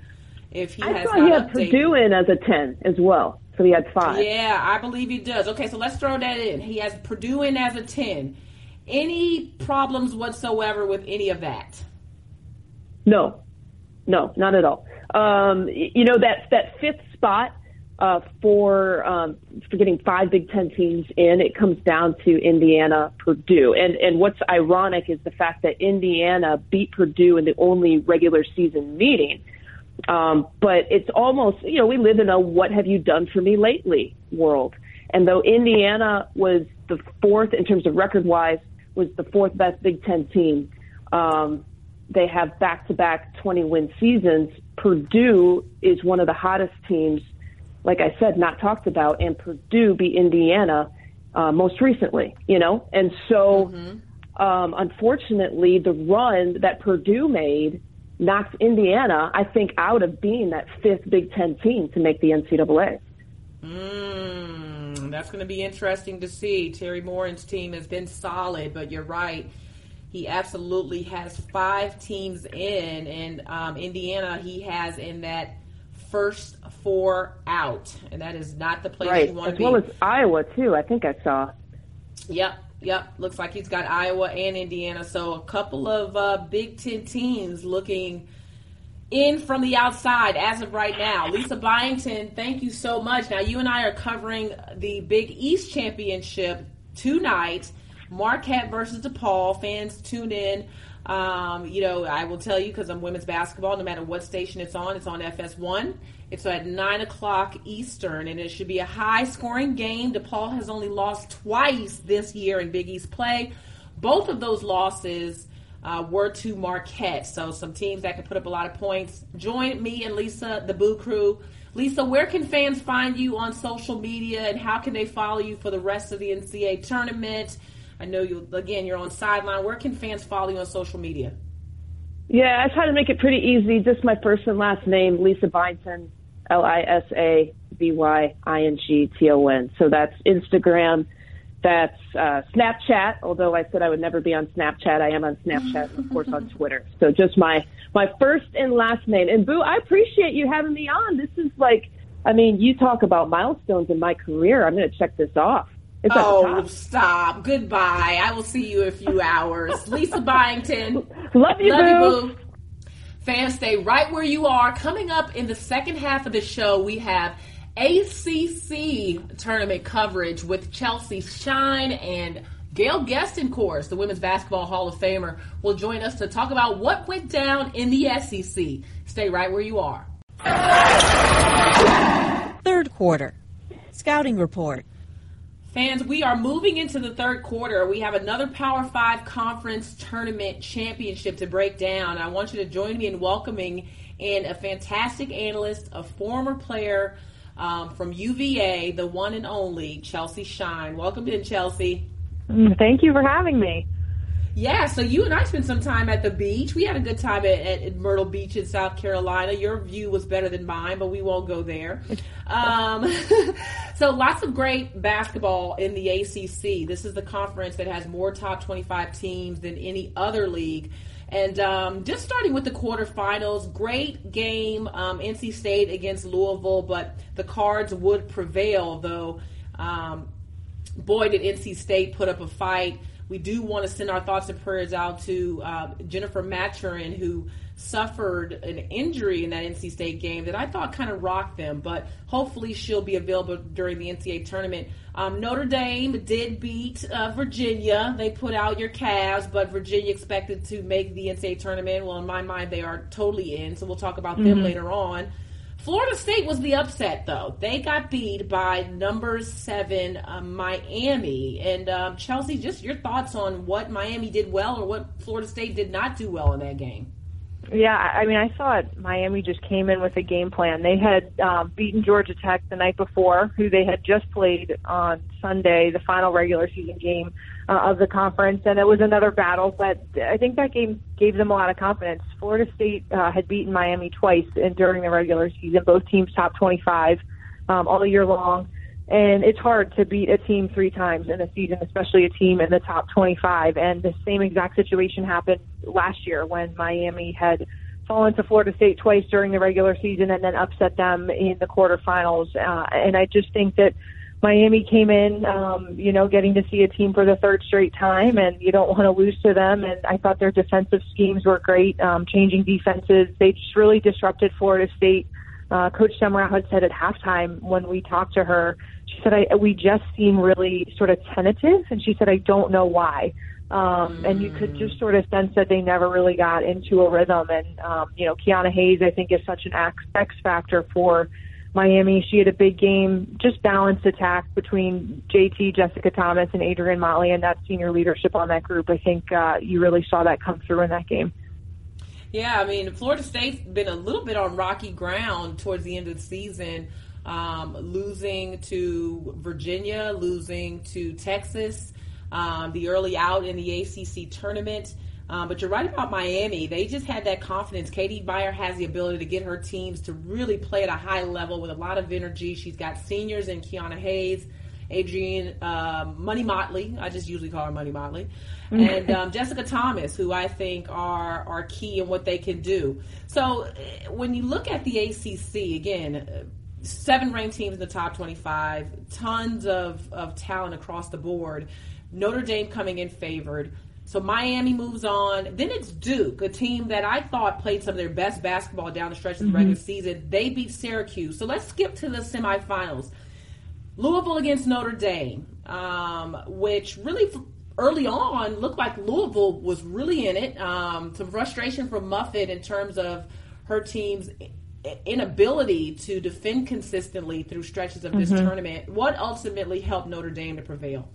if he I has thought he had updated. Purdue in as a 10 as well. So he had five. Yeah, I believe he does. Okay, so let's throw that in. He has Purdue in as a 10. Any problems whatsoever with any of that? No, no, not at all. Um, you know, that, that fifth spot uh, for um, for getting five Big Ten teams in, it comes down to Indiana, Purdue, and and what's ironic is the fact that Indiana beat Purdue in the only regular season meeting. Um, but it's almost, you know, we live in a what have you done for me lately world. And though Indiana was the fourth in terms of record wise, was the fourth best Big Ten team. Um, they have back to back 20 win seasons. Purdue is one of the hottest teams, like I said, not talked about, and Purdue beat Indiana uh, most recently, you know? And so, mm-hmm. um, unfortunately, the run that Purdue made knocked Indiana, I think, out of being that fifth Big Ten team to make the NCAA. Mm, that's going to be interesting to see. Teri Moren's team has been solid, but you're right. He absolutely has five teams in, and um, Indiana he has in that first four out, and that is not the place right. you want to be. As well as Iowa too. I think I saw. Yep, yep. Looks like he's got Iowa and Indiana, so a couple of uh, Big Ten teams looking in from the outside as of right now. Lisa Byington, thank you so much. Now you and I are covering the Big East Championship tonight. Marquette versus DePaul. Fans tune in. Um, you know, I will tell you because I'm women's basketball. No matter what station it's on, it's on FS1. It's at nine o'clock Eastern, and it should be a high-scoring game. DePaul has only lost twice this year in Big East play. Both of those losses uh, were to Marquette. So some teams that can put up a lot of points. Join me and Lisa, the Boo Crew. Lisa, where can fans find you on social media, and how can they follow you for the rest of the NCAA tournament? I know you again. You're on sideline. Where can fans follow you on social media? Yeah, I try to make it pretty easy. Just my first and last name, Lisa Byington, L I S A B Y I N G T O N. So that's Instagram. That's uh, Snapchat. Although I said I would never be on Snapchat, I am on Snapchat and of course on Twitter. So just my my first and last name. And Boo, I appreciate you having me on. This is like, I mean, you talk about milestones in my career. I'm going to check this off. It's oh, stop. Goodbye. I will see you in a few hours. Lisa Byington. Love you, Love boo. you, boo. Fans, stay right where you are. Coming up in the second half of the show, we have ACC tournament coverage with Chelsea Shine and Gail Goestenkors, the Women's Basketball Hall of Famer, will join us to talk about what went down in the SEC. Stay right where you are. Third quarter. Scouting report. Fans, we are moving into the third quarter. We have another Power Five Conference Tournament Championship to break down. I want you to join me in welcoming in a fantastic analyst, a former player um, from UVA, the one and only Chelsea Shine. Welcome in, Chelsea. Mm, thank you for having me. Yeah, so you and I spent some time at the beach. We had a good time at, at, Myrtle Beach in South Carolina. Your view was better than mine, but we won't go there. Um, so lots of great basketball in the ACC. This is the conference that has more top 25 teams than any other league. And um, just starting with the quarterfinals, great game, um, NC State against Louisville, but the Cards would prevail, though. Um, boy, did NC State put up a fight we do want to send our thoughts and prayers out to uh, Jennifer Mathurin, who suffered an injury in that NC State game that I thought kind of rocked them, but hopefully she'll be available during the NCAA tournament. Um, Notre Dame did beat uh, Virginia. They put out your Cavs, but Virginia expected to make the NCAA tournament. Well, in my mind, they are totally in, so we'll talk about mm-hmm. them later on. Florida State was the upset, though. They got beat by number seven uh, Miami. And um, Chelsea, just your thoughts on what Miami did well or what Florida State did not do well in that game. Yeah, I mean, I thought Miami just came in with a game plan. They had um, beaten Georgia Tech the night before, who they had just played on Sunday, the final regular season game uh, of the conference, and it was another battle. But I think that game gave them a lot of confidence. Florida State uh, had beaten Miami twice in, during the regular season, both teams top 25 um, all year long. And it's hard to beat a team three times in a season, especially a team in the top 25. And the same exact situation happened last year when Miami had fallen to Florida State twice during the regular season and then upset them in the quarterfinals. Uh, and I just think that Miami came in, um, you know, getting to see a team for the third straight time, and you don't want to lose to them. And I thought their defensive schemes were great, um, changing defenses. They just really disrupted Florida State. Uh, Coach Semrau had said at halftime when we talked to her, she said, I, we just seem really sort of tentative. And she said, I don't know why. Um, and you could just sort of sense that they never really got into a rhythm. And, um, you know, Keyona Hayes, I think, is such an X, X factor for Miami. She had a big game, just balanced attack between JT, Jessica Thomas, and Adrienne Motley, and that senior leadership on that group. I think uh, you really saw that come through in that game. Yeah, I mean, Florida State's been a little bit on rocky ground towards the end of the season, um, losing to Virginia, losing to Texas, um, the early out in the ACC tournament. Um, but you're right about Miami. They just had that confidence. Katie Meier has the ability to get her teams to really play at a high level with a lot of energy. She's got seniors in Keyona Hayes, Adrienne uh, Money Motley. I just usually call her Money Motley. And um, Jessica Thomas, who I think are are key in what they can do. So uh, when you look at the ACC again, uh, seven ranked teams in the top 25, tons of, of talent across the board. Notre Dame coming in favored. So Miami moves on. Then it's Duke, a team that I thought played some of their best basketball down the stretch of the regular season. They beat Syracuse. So let's skip to the semifinals. Louisville against Notre Dame, um, which really early on looked like Louisville was really in it. Um, some frustration from Muffet in terms of her team's inability to defend consistently through stretches of this tournament. What ultimately helped Notre Dame to prevail?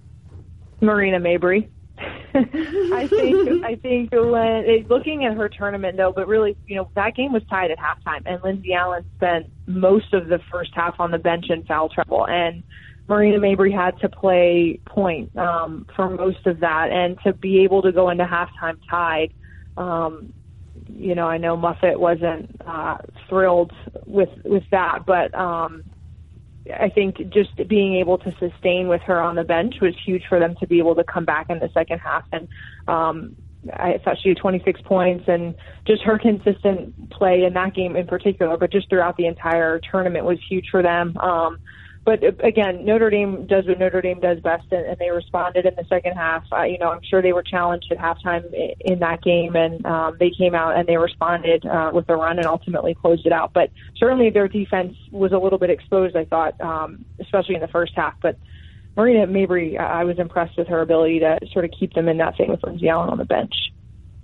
Marina Mabry. I think I think when eh, looking at her tournament though, but really, you know, that game was tied at halftime, and Lindsay Allen spent most of the first half on the bench in foul trouble, and Marina Mabry had to play point um, for most of that, and to be able to go into halftime tied. Um, you know, I know Muffet wasn't uh, thrilled with with that, but um, I think just being able to sustain with her on the bench was huge for them to be able to come back in the second half. And um, I thought she had 26 points, and just her consistent play in that game in particular, but just throughout the entire tournament was huge for them. Um, but again, Notre Dame does what Notre Dame does best, and, and they responded in the second half. Uh, you know, I'm sure they were challenged at halftime in that game, and um, they came out and they responded uh, with a run and ultimately closed it out. But certainly their defense was a little bit exposed, I thought, um, especially in the first half. But Marina Mabry, I was impressed with her ability to sort of keep them in that thing with Lindsay Allen on the bench.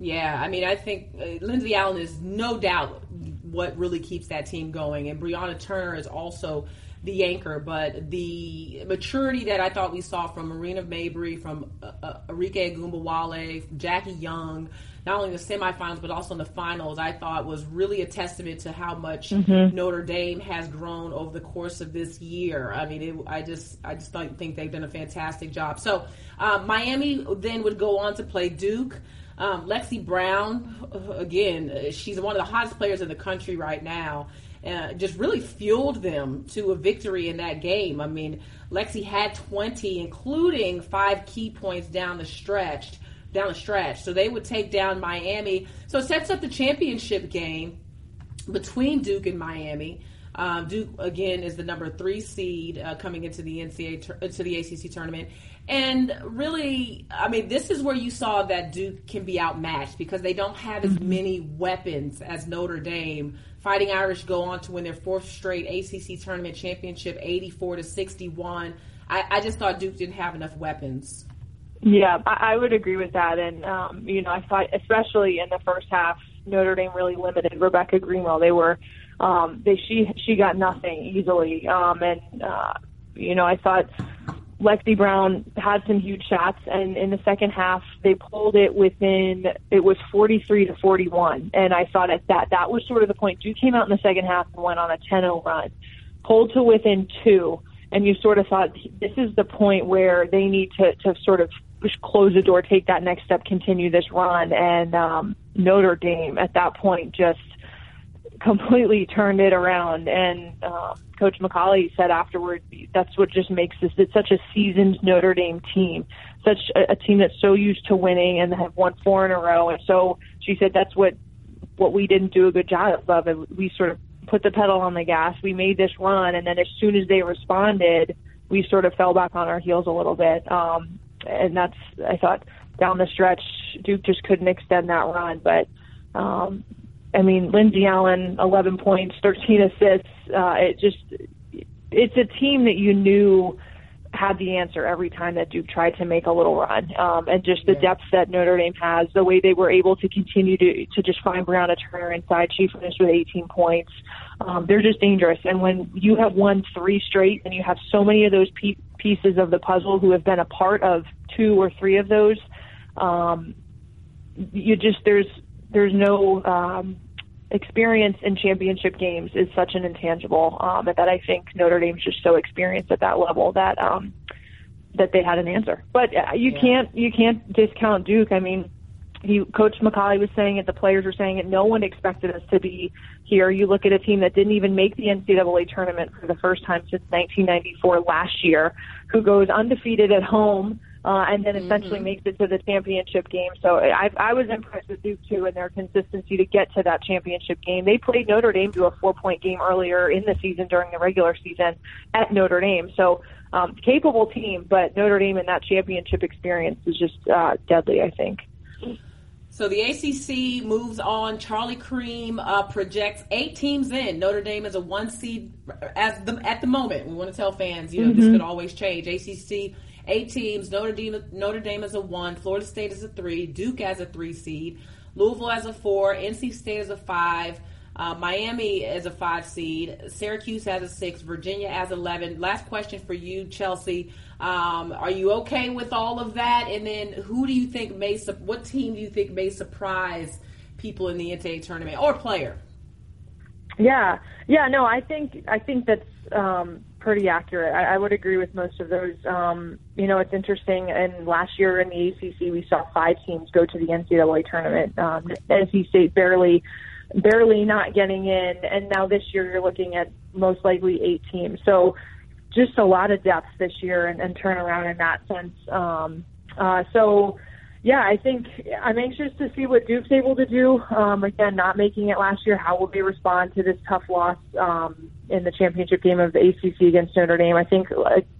Yeah, I mean, I think uh, Lindsay Allen is no doubt what really keeps that team going, and Brianna Turner is also the anchor, but the maturity that I thought we saw from Marina Mabry, from uh, uh, Arike Jackie Young, not only in the semifinals but also in the finals, I thought was really a testament to how much Mm-hmm. Notre Dame has grown over the course of this year. I mean, it, I just I just don't think they've done a fantastic job. So uh, Miami then would go on to play Duke. Um, Lexie Brown, uh, again, uh, she's one of the hottest players in the country right now uh, just really fueled them to a victory in that game. I mean, Lexie had 20, including five key points down the stretch. Down the stretch, so they would take down Miami. So it sets up the championship game between Duke and Miami. Um, Duke again is the number three seed uh, coming into the NCAA tur- into the ACC tournament, and really, I mean, this is where you saw that Duke can be outmatched because they don't have as many weapons as Notre Dame. Fighting Irish go on to win their fourth straight ACC tournament championship, eighty-four to sixty-one. I, I just thought Duke didn't have enough weapons. Yeah, I, I would agree with that. And, um, you know, I thought, especially in the first half, Notre Dame really limited Rebecca Greenwell. They were, um, they, she, she got nothing easily. Um, and, uh, you know, I thought Lexie Brown had some huge shots and in the second half they pulled it within, it was 43 to 41. And I thought at that, that was sort of the point. Duke came out in the second half and went on a 10-0 run, pulled to within two and you sort of thought this is the point where they need to, to sort of close the door, take that next step, continue this run. And um, Notre Dame at that point just completely turned it around. And uh, Coach McCallie said afterward, that's what just makes this. It's such a seasoned Notre Dame team, such a, a team that's so used to winning and have won four in a row. And so she said that's what what we didn't do a good job of. And we sort of put the pedal on the gas. We made this run, and then as soon as they responded, we sort of fell back on our heels a little bit. Um, and that's I thought down the stretch, Duke just couldn't extend that run. But um, I mean, Lindsay Allen, 11 points, 13 assists. Uh, it just it's a team that you knew had the answer every time that Duke tried to make a little run. Um, and just the depth that Notre Dame has, the way they were able to continue to, to just find Brianna Turner inside. She finished with 18 points. Um, they're just dangerous. And when you have won three straight and you have so many of those pe- pieces of the puzzle who have been a part of two or three of those, um, you just, there's, there's no, um, experience in championship games is such an intangible um, that I think Notre Dame's just so experienced at that level that um, that they had an answer. But uh, you yeah. can't you can't discount Duke. I mean, he Coach McCallie was saying it, the players were saying it. No one expected us to be here. You look at a team that didn't even make the NCAA tournament for the first time since 1994 last year, who goes undefeated at home uh, and then essentially mm-hmm. makes it to the championship game. So I, I was impressed with Duke too and their consistency to get to that championship game. They played Notre Dame to a four point game earlier in the season during the regular season at Notre Dame. So um, capable team, but Notre Dame in that championship experience is just uh, deadly. I think. So the ACC moves on. Charlie Creme uh, projects eight teams in. Notre Dame is a one seed as the, at the moment. We want to tell fans, you know, mm-hmm. this could always change. ACC eight teams. Notre Dame, Notre Dame as a one, Florida State is a three, Duke as a three seed, Louisville as a four, NC State as a five. Uh, Miami as a five seed, Syracuse as a six, Virginia as eleven. Last question for you, Chelsea. Um, are you okay with all of that? And then, who do you think may what team do you think may surprise people in the NCAA tournament or player? Yeah, yeah, no, I think I think that's um, pretty accurate. I, I would agree with most of those. Um, you know, it's interesting. And last year in the ACC, we saw five teams go to the NCAA tournament. Um, NC State barely, barely not getting in, and now this year you're looking at most likely eight teams. So, just a lot of depth this year and, and turnaround in that sense. Um, uh, so yeah, I think I'm anxious to see what Duke's able to do. Um, again, not making it last year, how will they respond to this tough loss um, in the championship game of the ACC against Notre Dame? I think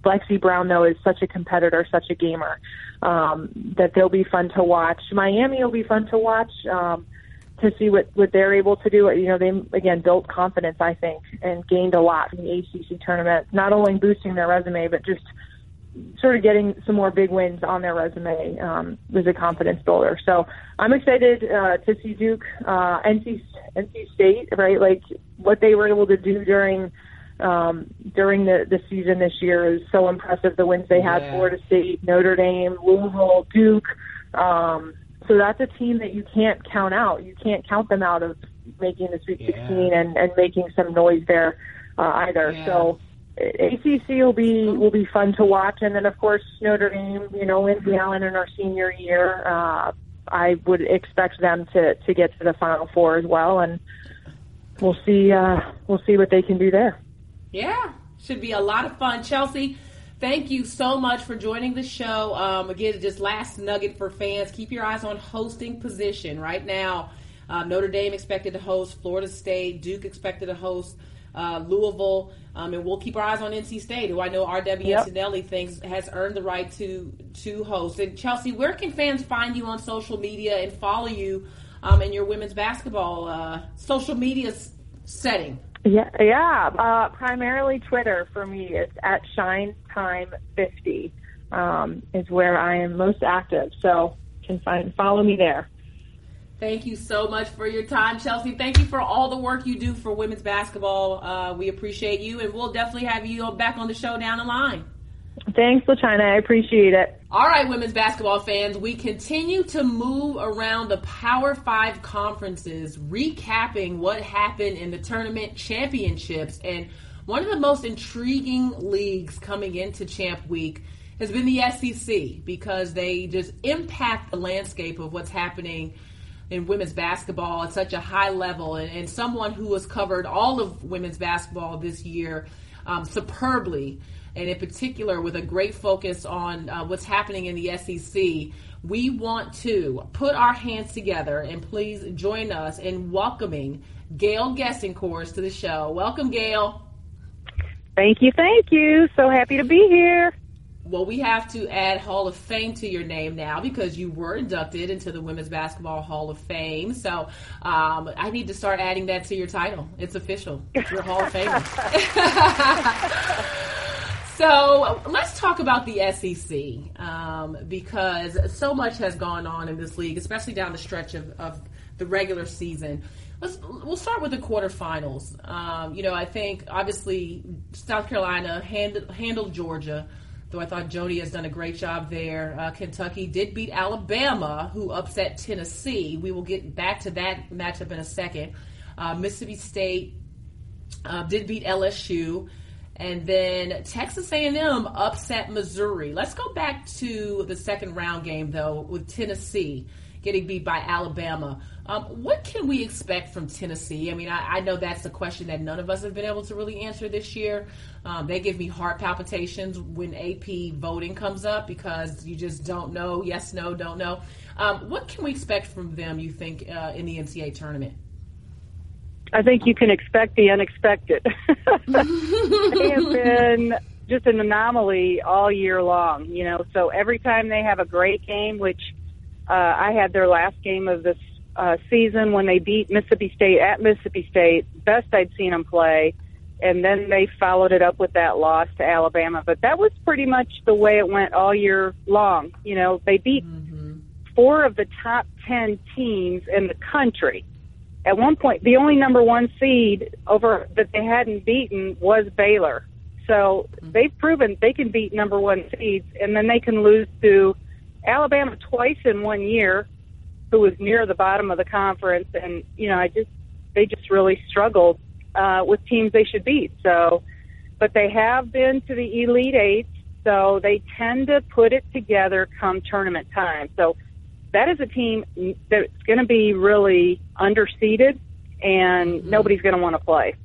Lexie Brown, though, is such a competitor, such a gamer, um, that they'll be fun to watch. Miami will be fun to watch um, to see what, what they're able to do. You know, they, again, built confidence, I think, and gained a lot in the ACC tournament, not only boosting their resume, but just – sort of getting some more big wins on their resume um, was a confidence builder. So I'm excited uh, to see Duke, uh, NC NC State, right? Like what they were able to do during um, during the the season this year is so impressive. The wins they had: yeah. Florida State, Notre Dame, Louisville, Duke. Um, so that's a team that you can't count out. You can't count them out of making the Sweet yeah. 16 and and making some noise there uh, either. Yeah. So ACC will be will be fun to watch, and then of course Notre Dame. You know, Lindsay Allen in our senior year, uh, I would expect them to to get to the Final Four as well, and we'll see uh, we'll see what they can do there. Yeah, should be a lot of fun, Chelsea. Thank you so much for joining the show. Um, again, just last nugget for fans: keep your eyes on hosting position right now. Uh, Notre Dame expected to host Florida State. Duke expected to host uh, Louisville, um, and we'll keep our eyes on NC State, who I know RW yep. Antonelli thinks has earned the right to to host. And Chelsea, where can fans find you on social media and follow you um, in your women's basketball uh, social media setting? Yeah, yeah. Uh, primarily Twitter for me. It's at Shine Time Fifty um, is where I am most active. So can find follow me there. Thank you so much for your time, Chelsea. Thank you for all the work you do for women's basketball. Uh, we appreciate you, and we'll definitely have you back on the show down the line. Thanks, LaChina. I appreciate it. All right, women's basketball fans, we continue to move around the Power Five conferences, recapping what happened in the tournament championships. And one of the most intriguing leagues coming into Champ Week has been the SEC because they just impact the landscape of what's happening in women's basketball at such a high level, and, and someone who has covered all of women's basketball this year um, superbly, and in particular with a great focus on uh, what's happening in the SEC. We want to put our hands together and please join us in welcoming Gail Goestenkors to the show. Welcome, Gail. Thank you, thank you. So happy to be here well, we have to add Hall of Fame to your name now because you were inducted into the Women's Basketball Hall of Fame. So um, I need to start adding that to your title. It's official. You're Hall of Famer. So let's talk about the SEC um, because so much has gone on in this league, especially down the stretch of, of the regular season. Let's we'll start with the quarterfinals. Um, you know, I think obviously South Carolina handled, handled Georgia, though I thought Jody has done a great job there. Uh, Kentucky did beat Alabama, who upset Tennessee. We will get back to that matchup in a second. Uh, Mississippi State uh, did beat LSU. And then Texas A&M upset Missouri. Let's go back to the second round game though with Tennessee getting beat by Alabama. Um, what can we expect from Tennessee? I mean, I, I, know that's a question that none of us have been able to really answer this year. Um, they give me heart palpitations when AP voting comes up because you just don't know. Yes, no, don't know. Um, what can we expect from them? You think uh, in the NCAA tournament? I think you can expect the unexpected. they have been just an anomaly all year long, you know. So every time they have a great game, which uh, I had their last game of this uh, season when they beat Mississippi State at Mississippi State, best I'd seen them play, and then they followed it up with that loss to Alabama. But that was pretty much the way it went all year long. You know, they beat mm-hmm. four of the top ten teams in the country at one point, the only number one seed over that they hadn't beaten was Baylor. So mm-hmm. they've proven they can beat number one seeds, and then they can lose to Alabama twice in one year, who was near the bottom of the conference. And you know, I just they just really struggled uh, with teams they should beat. So, but they have been to the Elite Eight, so they tend to put it together come tournament time. So that is a team that's going to be really underseeded and mm-hmm. nobody's going to want to play.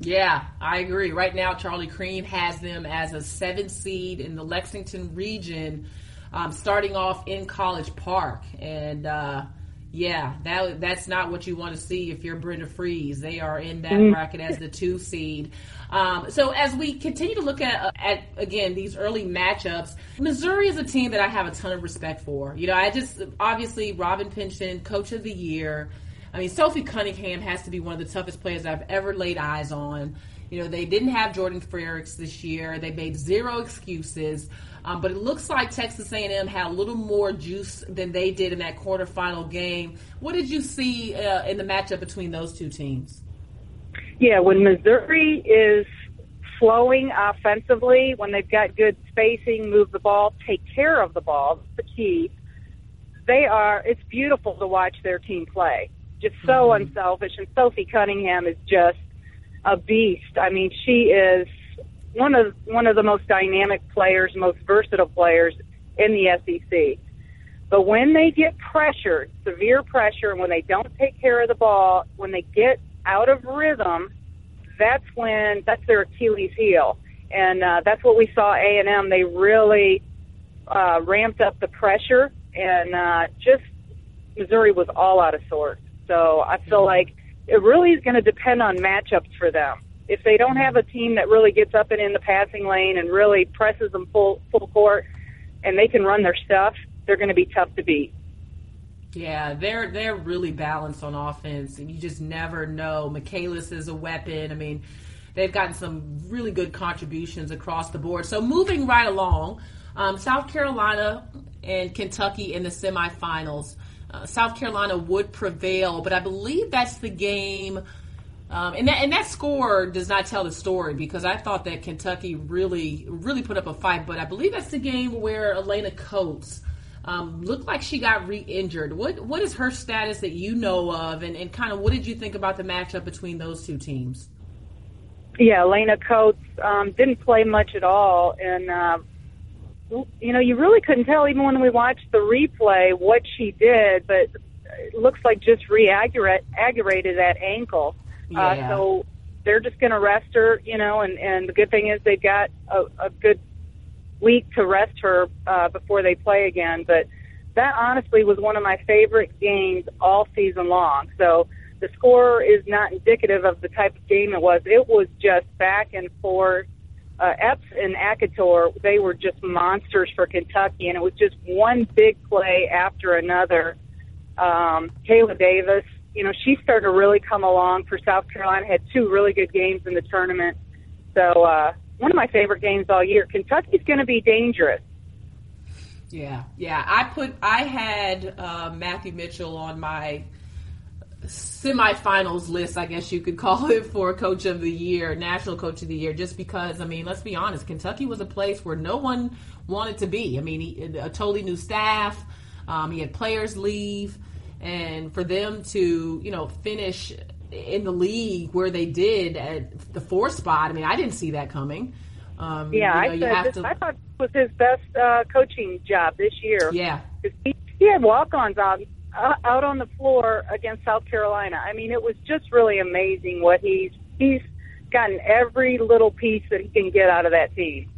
Yeah, I agree. Right now, Charlie Creme has them as a seven seed in the Lexington region, um, starting off in College Park. And uh, yeah, that that's not what you want to see if you're Brenda Frese. They are in that mm-hmm. bracket as the two seed. Um, so as we continue to look at, at again these early matchups, Missouri is a team that I have a ton of respect for. You know, I just obviously Robin Pingeton, Coach of the Year. I mean, Sophie Cunningham has to be one of the toughest players I've ever laid eyes on. You know, they didn't have Jordan Frericks this year. They made zero excuses. Um, but it looks like Texas A&M had a little more juice than they did in that quarterfinal game. What did you see uh, in the matchup between those two teams? Yeah, when Missouri is flowing offensively, when they've got good spacing, move the ball, take care of the ball, that's the key. They are, it's beautiful to watch their team play. Just so mm-hmm. unselfish. And Sophie Cunningham is just a beast. I mean, she is one of one of the most dynamic players, most versatile players in the SEC. But when they get pressured, severe pressure, and when they don't take care of the ball, when they get out of rhythm, that's when that's their Achilles heel, and uh, that's what we saw. A and M they really uh, ramped up the pressure, and uh, just Missouri was all out of sorts. So I feel mm-hmm. like it really is going to depend on matchups for them. If they don't have a team that really gets up and in the passing lane and really presses them full full court, and they can run their stuff, they're going to be tough to beat. Yeah, they're they're really balanced on offense, and you just never know. Michaelis is a weapon. I mean, they've gotten some really good contributions across the board. So moving right along, um, South Carolina and Kentucky in the semifinals. Uh, South Carolina would prevail, but I believe that's the game. Um, and that and that score does not tell the story because I thought that Kentucky really really put up a fight, but I believe that's the game where Alaina Coates um, looked like she got re-injured. What what is her status that you know of, and, and kind of what did you think about the matchup between those two teams? Yeah, Alaina Coates um, didn't play much at all, and uh, you know you really couldn't tell even when we watched the replay what she did, but it looks like just re-aggravated that ankle. Uh, yeah. Uh, so they're just going to rest her, you know, and and the good thing is they've got a, a good week to rest her uh, before they play again. But that honestly was one of my favorite games all season long. So the score is not indicative of the type of game it was. It was just back and forth. Uh, Epps and Akhator, they were just monsters for Kentucky, and it was just one big play after another. Um, Kaela Davis, you know, she started to really come along for South Carolina. Had two really good games in the tournament. So uh, one of my favorite games all year. Kentucky's going to be dangerous. Yeah, yeah. I put I had uh, Matthew Mitchell on my semifinals list, I guess you could call it, for Coach of the Year, National Coach of the Year, just because, I mean, let's be honest, Kentucky was a place where no one wanted to be. I mean, he, a totally new staff, um, he had players leave, and for them to, you know, finish in the league where they did at the fourth spot, I mean, I didn't see that coming. Um, yeah, you know, I, said this, to, I thought it was his best uh, coaching job this year. Yeah. He, he had walk-ons on uh, out on the floor against South Carolina. I mean, it was just really amazing what he's he's gotten every little piece that he can get out of that team.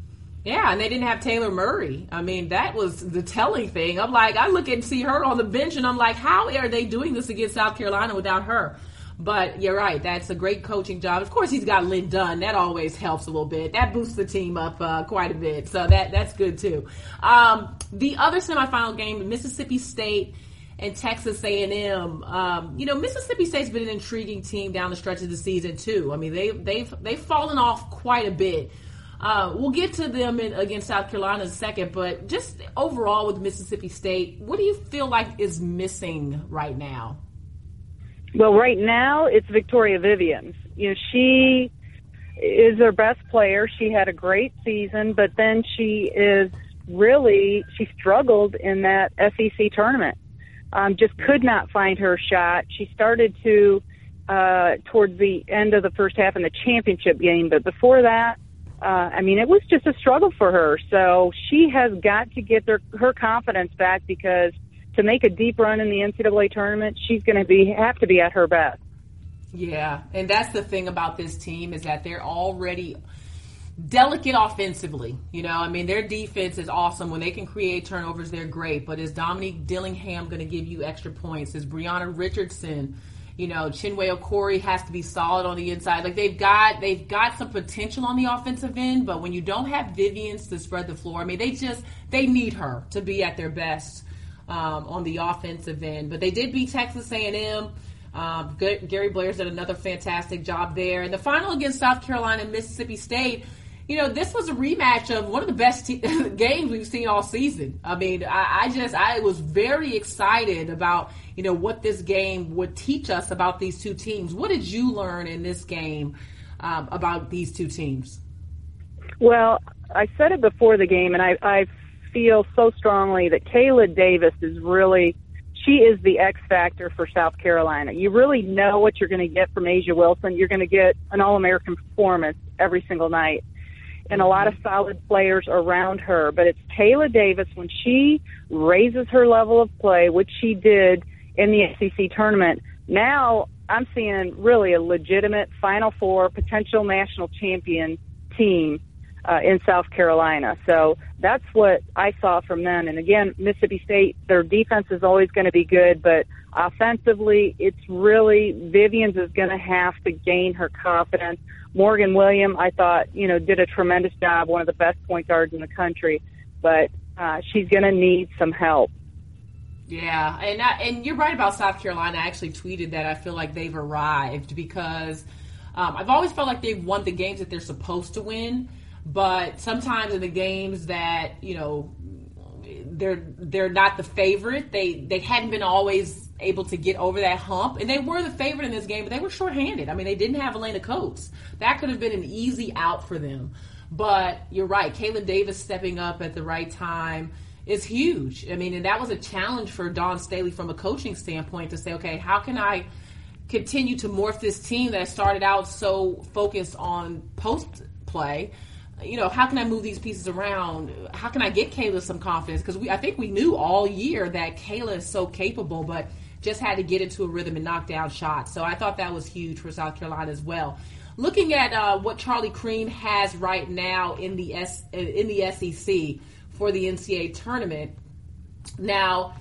Yeah, and they didn't have Taylor Murray. I mean, that was the telling thing. I'm like, I look and see her on the bench, and I'm like, how are they doing this against South Carolina without her? But you're right. That's a great coaching job. Of course, he's got Lynn Dunn. That always helps a little bit. That boosts the team up uh, quite a bit. So that that's good too. Um, the other semifinal game, Mississippi State and Texas A&M. Um, you know, Mississippi State's been an intriguing team down the stretch of the season too. I mean, they they've they've fallen off quite a bit. Uh, we'll get to them in, against South Carolina in a second, but just overall with Mississippi State, what do you feel like is missing right now? Well, right now it's Victoria Vivians. You know, she is their best player. She had a great season, but then she is really she struggled in that SEC tournament um, just could not find her shot. She started to uh, towards the end of the first half in the championship game, but before that, uh, I mean, it was just a struggle for her. So she has got to get their, her confidence back because to make a deep run in the NCAA tournament, she's going to be have to be at her best. Yeah, and that's the thing about this team is that they're already delicate offensively. You know, I mean, their defense is awesome. When they can create turnovers, they're great. But is Dominique Dillingham going to give you extra points? Is Breanna Richardson? You know, Chinwe Okorie has to be solid on the inside. Like they've got they've got some potential on the offensive end, but when you don't have Vivians to spread the floor, I mean, they just they need her to be at their best um, on the offensive end. But they did beat Texas A&M. Um, Gary Blair's did another fantastic job there. And the final against South Carolina and Mississippi State, you know, this was a rematch of one of the best te- games we've seen all season. I mean, I, I, just, I was very excited about, you know, what this game would teach us about these two teams. What did you learn in this game um, about these two teams? Well, I said it before the game, and I, I feel so strongly that Kaela Davis is really, she is the X factor for South Carolina. You really know what you're going to get from A'ja Wilson. You're going to get an All American performance every single night and a lot of solid players around her. But it's Kaela Davis when she raises her level of play, which she did in the SEC tournament. Now I'm seeing really a legitimate Final Four potential national champion team uh, in South Carolina. So that's what I saw from them. And again, Mississippi State, their defense is always going to be good, but offensively, it's really Vivians is going to have to gain her confidence. Morgan William, I thought, you know, did a tremendous job, one of the best point guards in the country, but uh, she's going to need some help. Yeah, and I, and you're right about South Carolina. I actually tweeted that I feel like they've arrived because um, I've always felt like they've won the games that they're supposed to win, but sometimes in the games that you know they're they're not the favorite. They they hadn't been always able to get over that hump, and they were the favorite in this game, but they were shorthanded. I mean, they didn't have Alaina Coates. That could have been an easy out for them. But you're right, Kaela Davis stepping up at the right time is huge. I mean, and that was a challenge for Dawn Staley from a coaching standpoint to say, okay, how can I continue to morph this team that started out so focused on post play you know, how can I move these pieces around? How can I get Kaela some confidence? Because we, I think we knew all year that Kaela is so capable, but just had to get into a rhythm and knock down shots. So I thought that was huge for South Carolina as well. Looking at uh, what Charlie Creme has right now in the S, in the SEC for the NCAA tournament, now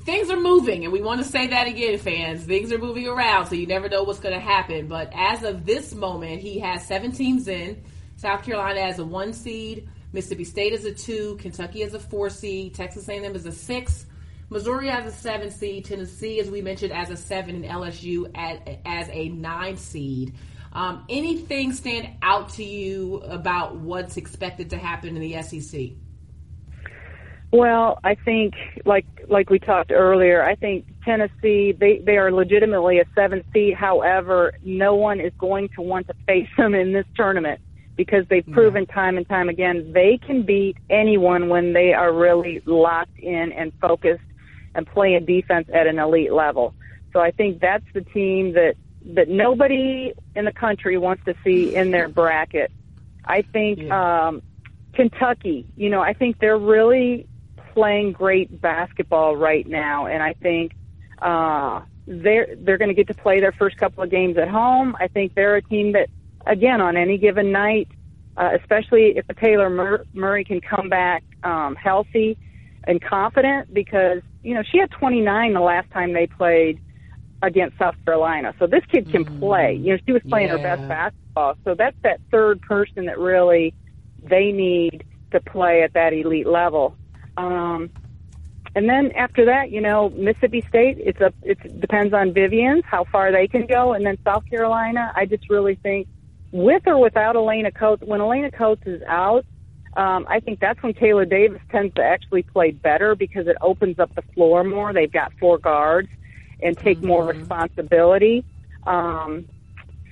things are moving, and we want to say that again, fans. Things are moving around, so you never know what's going to happen. But as of this moment, he has seven teams in. South Carolina as a one seed, Mississippi State as a two, Kentucky as a four seed, Texas A&M as a six, Missouri as a seven seed, Tennessee, as we mentioned, as a seven, and LSU at, as a nine seed. Um, anything stand out to you about what's expected to happen in the SEC? Well, I think like like we talked earlier, I think Tennessee they they are legitimately a seven seed. However, no one is going to want to face them in this tournament because they've proven time and time again they can beat anyone when they are really locked in and focused and playing defense at an elite level. So I think that's the team that that nobody in the country wants to see in their bracket. I think um, Kentucky, you know, I think they're really playing great basketball right now, and I think uh, they're they're going to get to play their first couple of games at home. I think they're a team that, again, on any given night, uh, especially if Taylor Mur- Murray can come back um, healthy and confident, because you know she had 29 the last time they played against South Carolina. So this kid can play. You know, she was playing her best basketball. So that's that third person that really they need to play at that elite level. Um, and then after that, you know, Mississippi State, it's a it depends on Vivians how far they can go, and then South Carolina. I just really think with or without Alaina Coates, when Alaina Coates is out, um, I think that's when Taylor Davis tends to actually play better because it opens up the floor more. They've got four guards and take more responsibility. Um,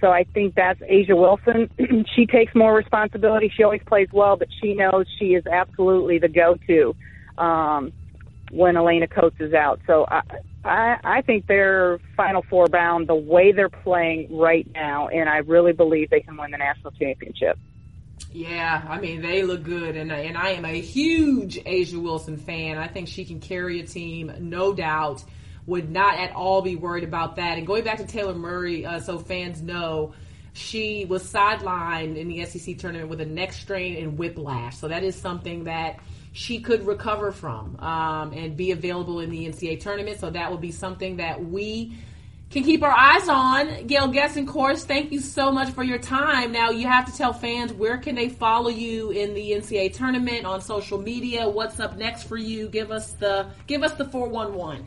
so I think that's A'ja Wilson. she takes more responsibility. She always plays well, but she knows she is absolutely the go-to um, when Alaina Coates is out. So I, I, I think they're Final Four bound the way they're playing right now, and I really believe they can win the national championship. Yeah, I mean they look good, and and I am a huge A'ja Wilson fan. I think she can carry a team, no doubt. Would not at all be worried about that. And going back to Taylor Murray, uh, so fans know she was sidelined in the SEC tournament with a neck strain and whiplash. So that is something that she could recover from um, and be available in the NCAA tournament. So that will be something that we can keep our eyes on. Gail Goestenkors, thank you so much for your time. Now you have to tell fans where can they follow you in the NCAA tournament on social media. What's up next for you? Give us the give us the four one one.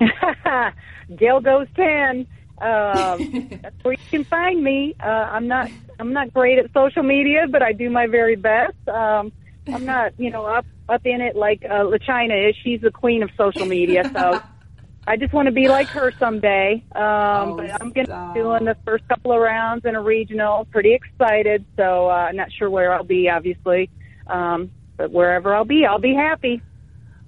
Gail goes ten. Um, that's where you can find me. Uh, I'm not I'm not great at social media, but I do my very best. Um, I'm not you know up up in it like uh, LaChina is. She's the queen of social media, so I just want to be like her someday. Um, but I'm going to be doing the first couple of rounds in a regional. Pretty excited. So uh, I'm not sure where I'll be, obviously, um, but wherever I'll be, I'll be happy.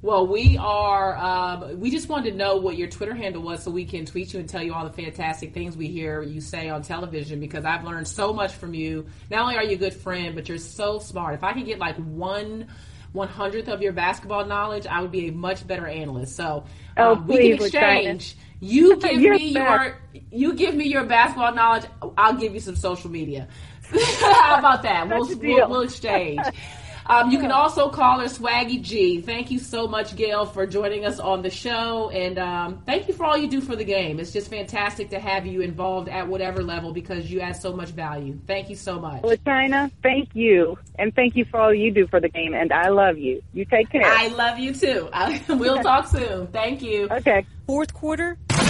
Well, we are. Um, we just wanted to know what your Twitter handle was so we can tweet you and tell you all the fantastic things we hear you say on television. Because I've learned so much from you. Not only are you a good friend, but you're so smart. If I could get like one one hundredth of your basketball knowledge, I would be a much better analyst. So Oh, um, we can exchange. You give me the your you give me your basketball knowledge. I'll give you some social media. How about that? We'll, we'll, we'll exchange. Um, you can also call her Swaggy G. Thank you so much, Gail, for joining us on the show, and um, thank you for all you do for the game. It's just fantastic to have you involved at whatever level because you add so much value. Thank you so much. Well, China, thank you, and thank you for all you do for the game. And I love you. You take care. I love you too. We'll talk soon. Thank you. Okay. Fourth quarter, out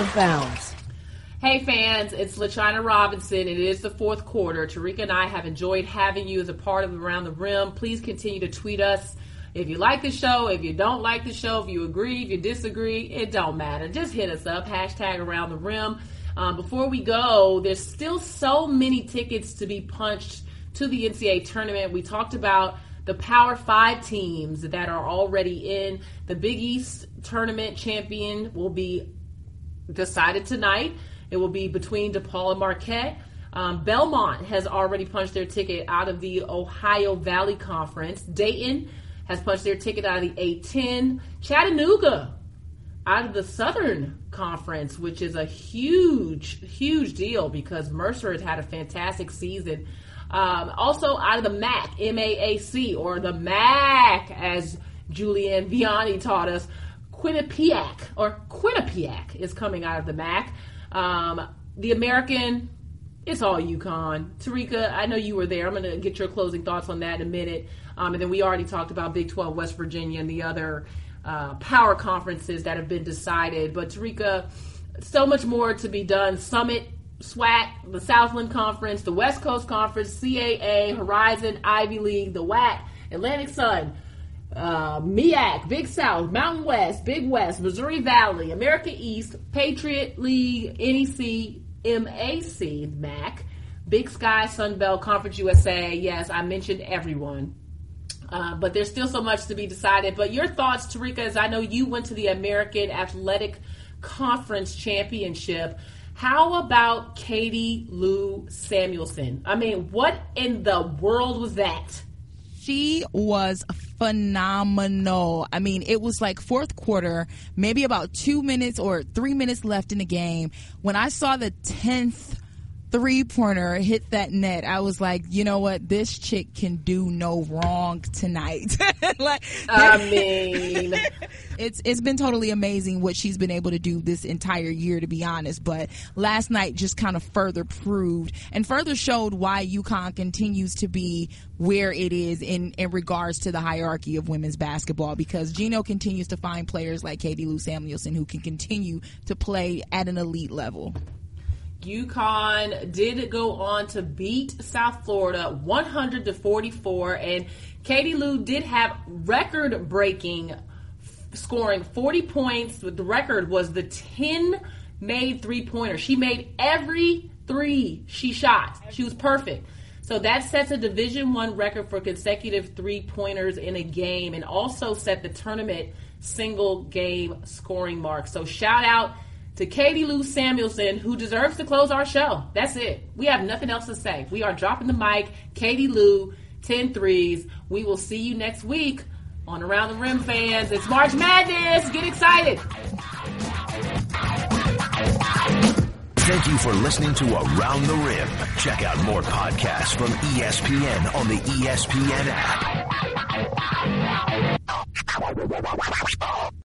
of bounds. Hey fans, it's LaChina Robinson. It is the fourth quarter. Terrika and I have enjoyed having you as a part of Around the Rim. Please continue to tweet us. If you like the show, if you don't like the show, if you agree, if you disagree, it don't matter. Just hit us up. Hashtag Around the Rim. Um, before we go, there's still so many tickets to be punched to the NCAA tournament. We talked about the Power Five teams that are already in. The Big East tournament champion will be decided tonight. It will be between DePaul and Marquette. Um, Belmont has already punched their ticket out of the Ohio Valley Conference. Dayton has punched their ticket out of the A10. Chattanooga out of the Southern Conference, which is a huge, huge deal because Mercer has had a fantastic season. Um, also out of the MAC, M-A-A-C, or the MAC, as Julianne Viani taught us, Quinnipiac, or Quinnipiac is coming out of the MAC. Um, the American, it's all UConn. Terrika, I know you were there. I'm going to get your closing thoughts on that in a minute. Um, and then we already talked about Big 12, West Virginia, and the other uh, power conferences that have been decided. But Terrika, so much more to be done. Summit SWAC, the Southland Conference, the West Coast Conference, CAA, Horizon, Ivy League, the WAC, Atlantic Sun, uh, Big South, Mountain West, Big West, Missouri Valley, America East, Patriot League, NEC, MAC, MAC, Big Sky, Sunbelt, Conference USA. Yes, I mentioned everyone. Uh, but there's still so much to be decided. But your thoughts, Terrika, as I know you went to the American Athletic Conference Championship. How about Katie Lou Samuelson? I mean, what in the world was that? She was phenomenal. I mean, it was like fourth quarter, maybe about two minutes or three minutes left in the game. When I saw the 10th three pointer hit that net, I was like, you know what? This chick can do no wrong tonight. like, I mean, it's it's been totally amazing what she's been able to do this entire year, to be honest. But last night just kind of further proved and further showed why UConn continues to be where it is in in regards to the hierarchy of women's basketball. Because Gino continues to find players like Katie Lou Samuelson who can continue to play at an elite level. UConn did go on to beat South Florida 100 to 44, and Katie Lou did have record breaking scoring 40 points. The record was the 10 made three pointer. She made every three she shot. She was perfect. So that sets a Division One record for consecutive three pointers in a game, and also set the tournament single game scoring mark. So shout out to Katie Lou Samuelson, who deserves to close our show. That's it. We have nothing else to say. We are dropping the mic. Katie Lou, 10 threes. We will see you next week on Around the Rim fans. It's March Madness. Get excited. Thank you for listening to Around the Rim. Check out more podcasts from ESPN on the ESPN app.